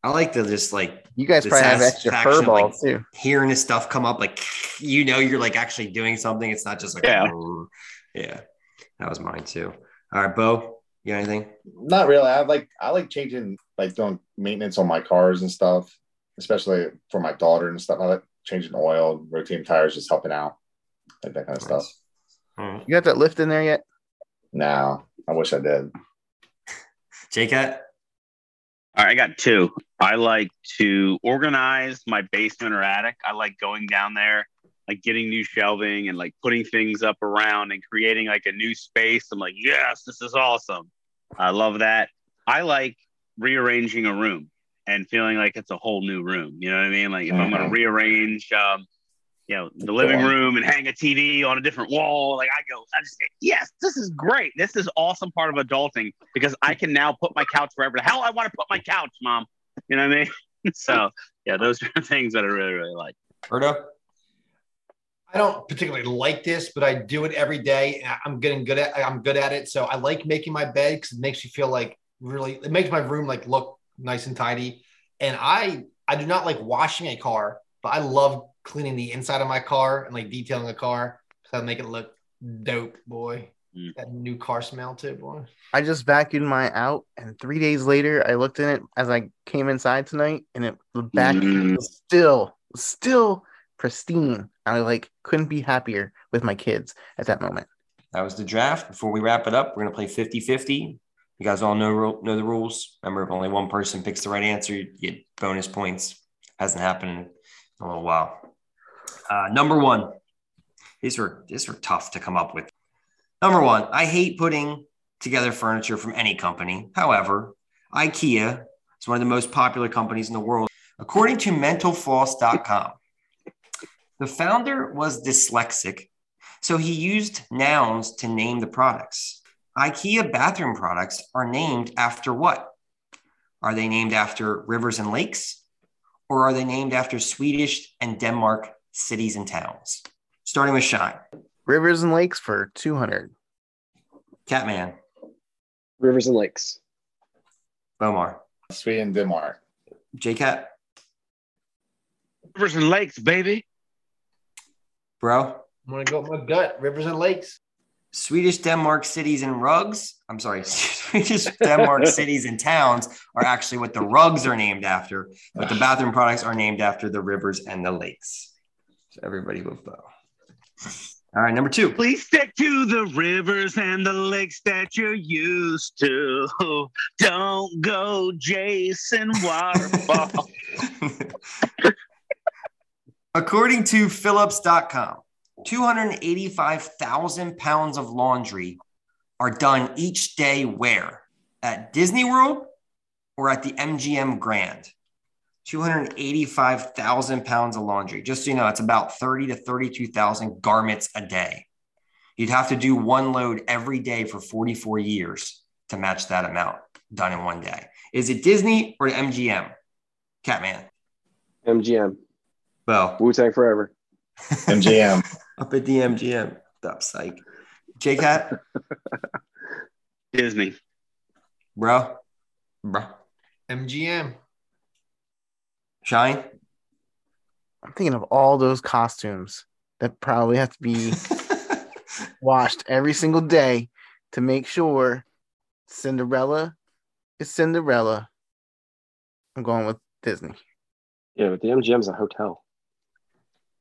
I like to just like you guys probably have extra fur satisfaction of, like, balls too. hearing this stuff come up, like you know, you're like actually doing something. It's not just like, Yeah. "Brr." yeah. That was mine too. All right, Bo, you got anything? Not really. I like I like changing like doing maintenance on my cars and stuff, especially for my daughter and stuff. I like changing oil, rotating tires, just helping out. like that kind of stuff. All right. You got that lift in there yet? No, I wish I did. J-Cat? Uh, All right, I got two. I like to organize my basement or attic. I like going down there, like getting new shelving and like putting things up around and creating like a new space. I'm like, yes, this is awesome. I love that. I like rearranging a room and feeling like it's a whole new room. You know what I mean? Like if I'm going to rearrange, um, you know, the living room and hang a TV on a different wall, like I go, I just say, yes, this is great. This is awesome part of adulting because I can now put my couch wherever the hell I want to put my couch, mom. You know what I mean? so yeah, those are things that I really, really like. Berto? I don't particularly like this, but I do it every day. I'm getting good at. I'm good at it. So I like making my bed because it makes you feel like really. It makes my room like look nice and tidy. And I I do not like washing a car, but I love cleaning the inside of my car and like detailing the car because I make it look dope, boy. Mm. That new car smell too, boy. I just vacuumed mine out, and three days later, I looked in it as I came inside tonight, and it the back Mm. was still still pristine. I like couldn't be happier with my kids at that moment. That was the draft. Before we wrap it up, we're going to play 50 50. You guys all know, know the rules. Remember, if only one person picks the right answer, you get bonus points. Hasn't happened in a little while. Uh, number one, these were these were tough to come up with. Number one, I hate putting together furniture from any company. However, IKEA is one of the most popular companies in the world. According to mentalfloss.com, the founder was dyslexic so he used nouns to name the products. IKEA bathroom products are named after what? Are they named after rivers and lakes? Or are they named after Swedish and Denmark cities and towns? Starting with Shine. Rivers and lakes for two hundred. Catman. Rivers and lakes. Bomar. Sweden, Denmark. J-Cat. Rivers and lakes, baby. Bro. I'm gonna go with my gut. Rivers and lakes. Swedish Denmark cities and rugs. I'm sorry, Swedish Denmark cities and towns are actually what the rugs are named after, but the bathroom products are named after the rivers and the lakes. So everybody with Bo. All right, number two. Please stick to the rivers and the lakes that you're used to. Don't go Jason Waterfall. According to Phillips.com, 285,000 pounds of laundry are done each day where? At Disney World or at the MGM Grand? 285,000 pounds of laundry. Just so you know, it's about 30 to 32,000 garments a day. You'd have to do one load every day for 44 years to match that amount done in one day. Is it Disney or MGM? Catman. MGM. Well, Wu Tang Forever. MGM. up at the MGM. Stop, psych. J Cat, Disney. bro, bro, MGM. shine. I'm thinking of all those costumes that probably have to be washed every single day to make sure Cinderella is Cinderella. I'm going with Disney. Yeah, but the MGM's a hotel.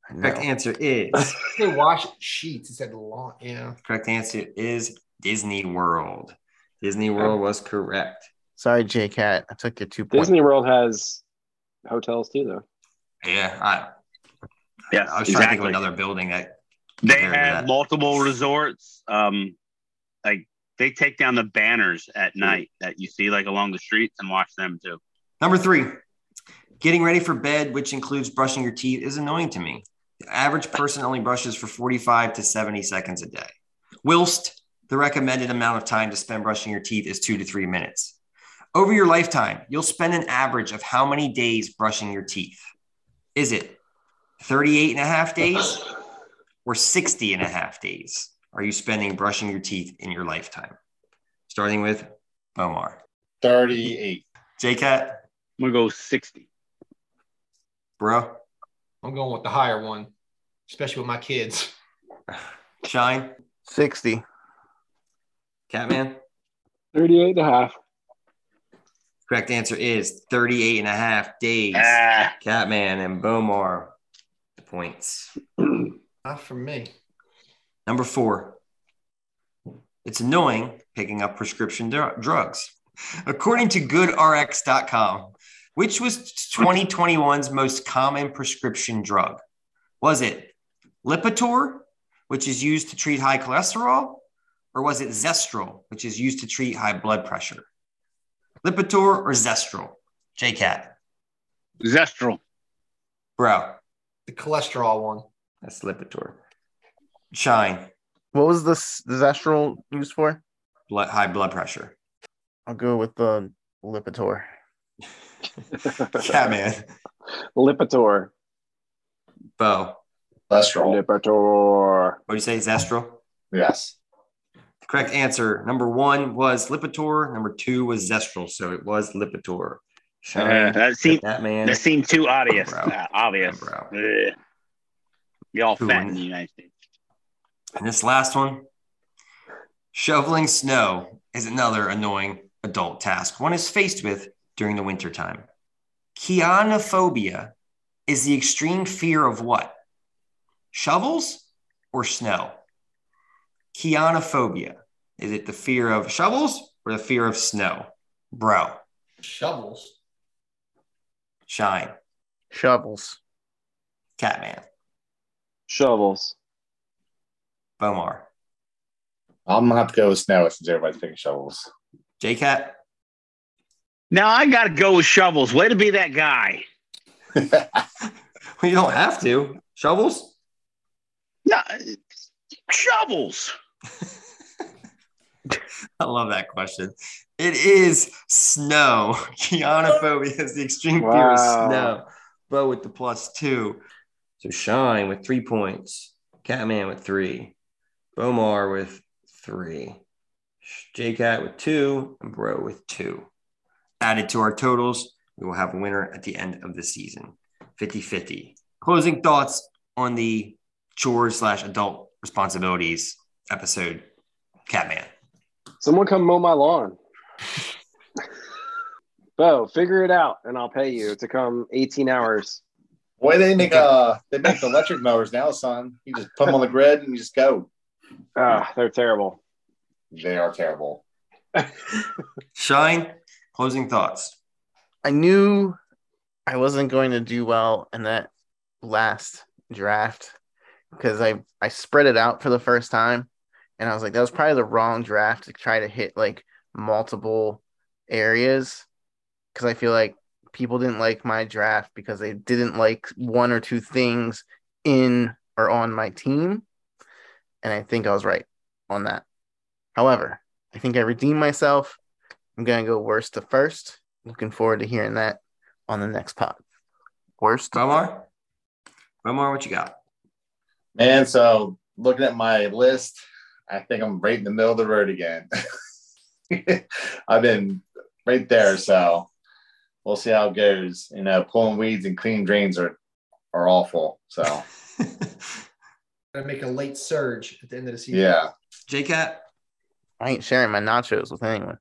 I. Correct answer is They wash sheets. It said long. Yeah. correct answer is Disney World. Disney World was correct. Sorry, J Cat. I took your two points. Disney World has hotels too, though. Yeah, I, Yes, I was trying to think of another building that They compared to have that. multiple resorts. Um, like they take down the banners at night that you see like along the streets and watch them too. Number three, getting ready for bed, which includes brushing your teeth, is annoying to me. The average person only brushes for 45 to 70 seconds a day, whilst the recommended amount of time to spend brushing your teeth is two to three minutes. Over your lifetime, you'll spend an average of how many days brushing your teeth? Is it 38 and a half days or 60 and a half days are you spending brushing your teeth in your lifetime? Starting with Omar. 38. JCat, I'm gonna go sixty. bro, I'm going with the higher one, especially with my kids. Shine, 60. Catman. 38 and a half. Correct answer is 38 and a half days. Ah, Catman and Bomar, the points. Not for me. Number four, it's annoying picking up prescription dr- drugs. According to goodrx.com, which was 2021's most common prescription drug? Was it Lipitor, which is used to treat high cholesterol, or was it Zestril, which is used to treat high blood pressure? Lipitor or Zestril? JCat. Zestril. Bro, The cholesterol one. that's Lipitor. Shine, What was this the Zestril used for? blood, high blood pressure. I'll go with the Lipitor. Catman, Lipitor. Bo. Cholesterol. Lipitor. What do you say, Zestril? Yes. The correct answer, number one was Lipitor. Number two was Zestril. So it was Lipitor. Uh, that seemed that man. that seemed too obvious. Bro. Uh, obvious. Bro. Y'all fat won? in the United States. And this last one, shoveling snow is another annoying adult task one is faced with during the wintertime. Chionophobia is the extreme fear of what? Shovels or snow? Chionophobia. Is it the fear of shovels or the fear of snow? Bro, Shovels. shine, Shovels. Catman, Shovels. Bomar, I'm gonna have to go with snow since everybody's picking shovels. JCat, Now I got to go with shovels. Way to be that guy. well, you don't have to. Shovels? No, shovels. I love that question. It is snow. Chionophobia is the extreme fear of snow. Bo with the plus two. So Shine with three points. Catman with three. Bomar with three. JCat with two. And Bro with two. Added to our totals, we will have a winner at the end of the season 50 50. Closing thoughts on the chores slash adult responsibilities episode, Catman. Someone come mow my lawn. Bo, figure it out and I'll pay you to come 18 hours. Boy, they make uh they make electric mowers now, son. You just put them on the grid and you just go. Ah, they're terrible. They are terrible. Shine, closing thoughts. I knew I wasn't going to do well in that last draft because I I spread it out for the first time and I was like that was probably the wrong draft to try to hit like multiple areas because I feel like people didn't like my draft because they didn't like one or two things in or on my team and I think I was right on that. However, I think I redeemed myself. I'm to go worst to first. Looking forward to hearing that on the next pod. Worst. Bomar? Bomar, what you got? Man, so looking at my list, I think I'm right in the middle of the road again. I've been right there, so we'll see how it goes. You know, pulling weeds and cleaning drains are are awful. So Gonna make a late surge at the end of the season. yeah, JCat? I ain't sharing my nachos with anyone.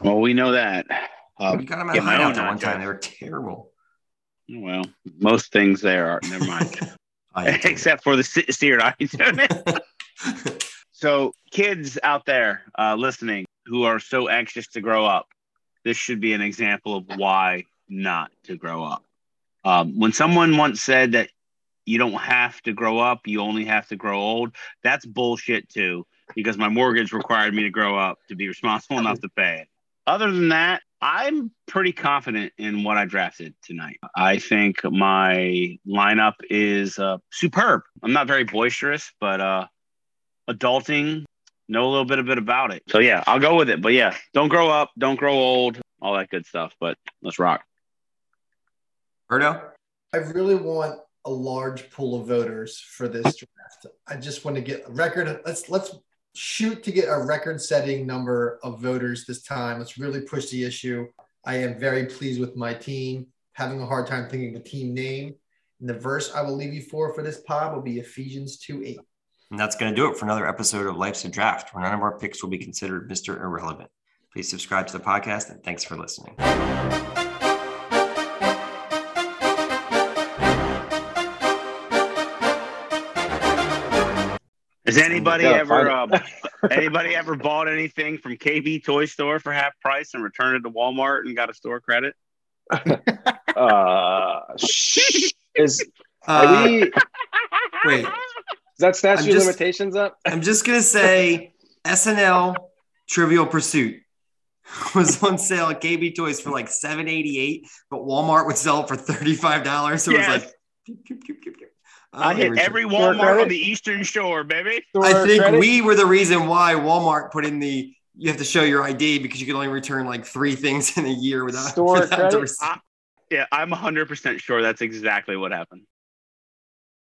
Well, we know that. Um, You got them at get my hideout own one nachos. time. They were terrible. well, most things there are. Never mind. I ate them. Except for the se- seared onions. so, kids out there uh, listening who are so anxious to grow up, this should be an example of why not to grow up. Um, when someone once said that you don't have to grow up, you only have to grow old, that's bullshit too, because my mortgage required me to grow up to be responsible enough to pay it. Other than that, I'm pretty confident in what I drafted tonight. I think my lineup is uh, superb. I'm not very boisterous, but uh, adulting, know a little bit, a bit about it. So yeah, I'll go with it. But yeah, don't grow up, don't grow old, all that good stuff. But let's rock. Berto? I really want a large pool of voters for this draft. I just want to get a record. Let's let's shoot to get a record-setting number of voters this time. Let's really push the issue. I am very pleased with my team. Having a hard time thinking of a team name. And the verse I will leave you for for this pod will be Ephesians 2 8. And that's going to do it for another episode of Life's a Draft, where none of our picks will be considered Mr. Irrelevant. Please subscribe to the podcast and thanks for listening. Has anybody Yeah, ever find uh, anybody ever bought anything from KB Toy Store for half price and returned it to Walmart and got a store credit? Uh, is are Uh, we? Is that statute I'm just- limitations up? I'm just gonna say SNL Trivial Pursuit was on sale at KB Toys for like seven eighty eight, but Walmart would sell it for thirty five dollars. So it was like. I hit every Walmart on the Eastern Shore, baby. I think credit? we were the reason why Walmart put in the you have to show your ID because you can only return like three things in a year without Store without the credit? receipt. Yeah, I'm 100% sure that's exactly what happened.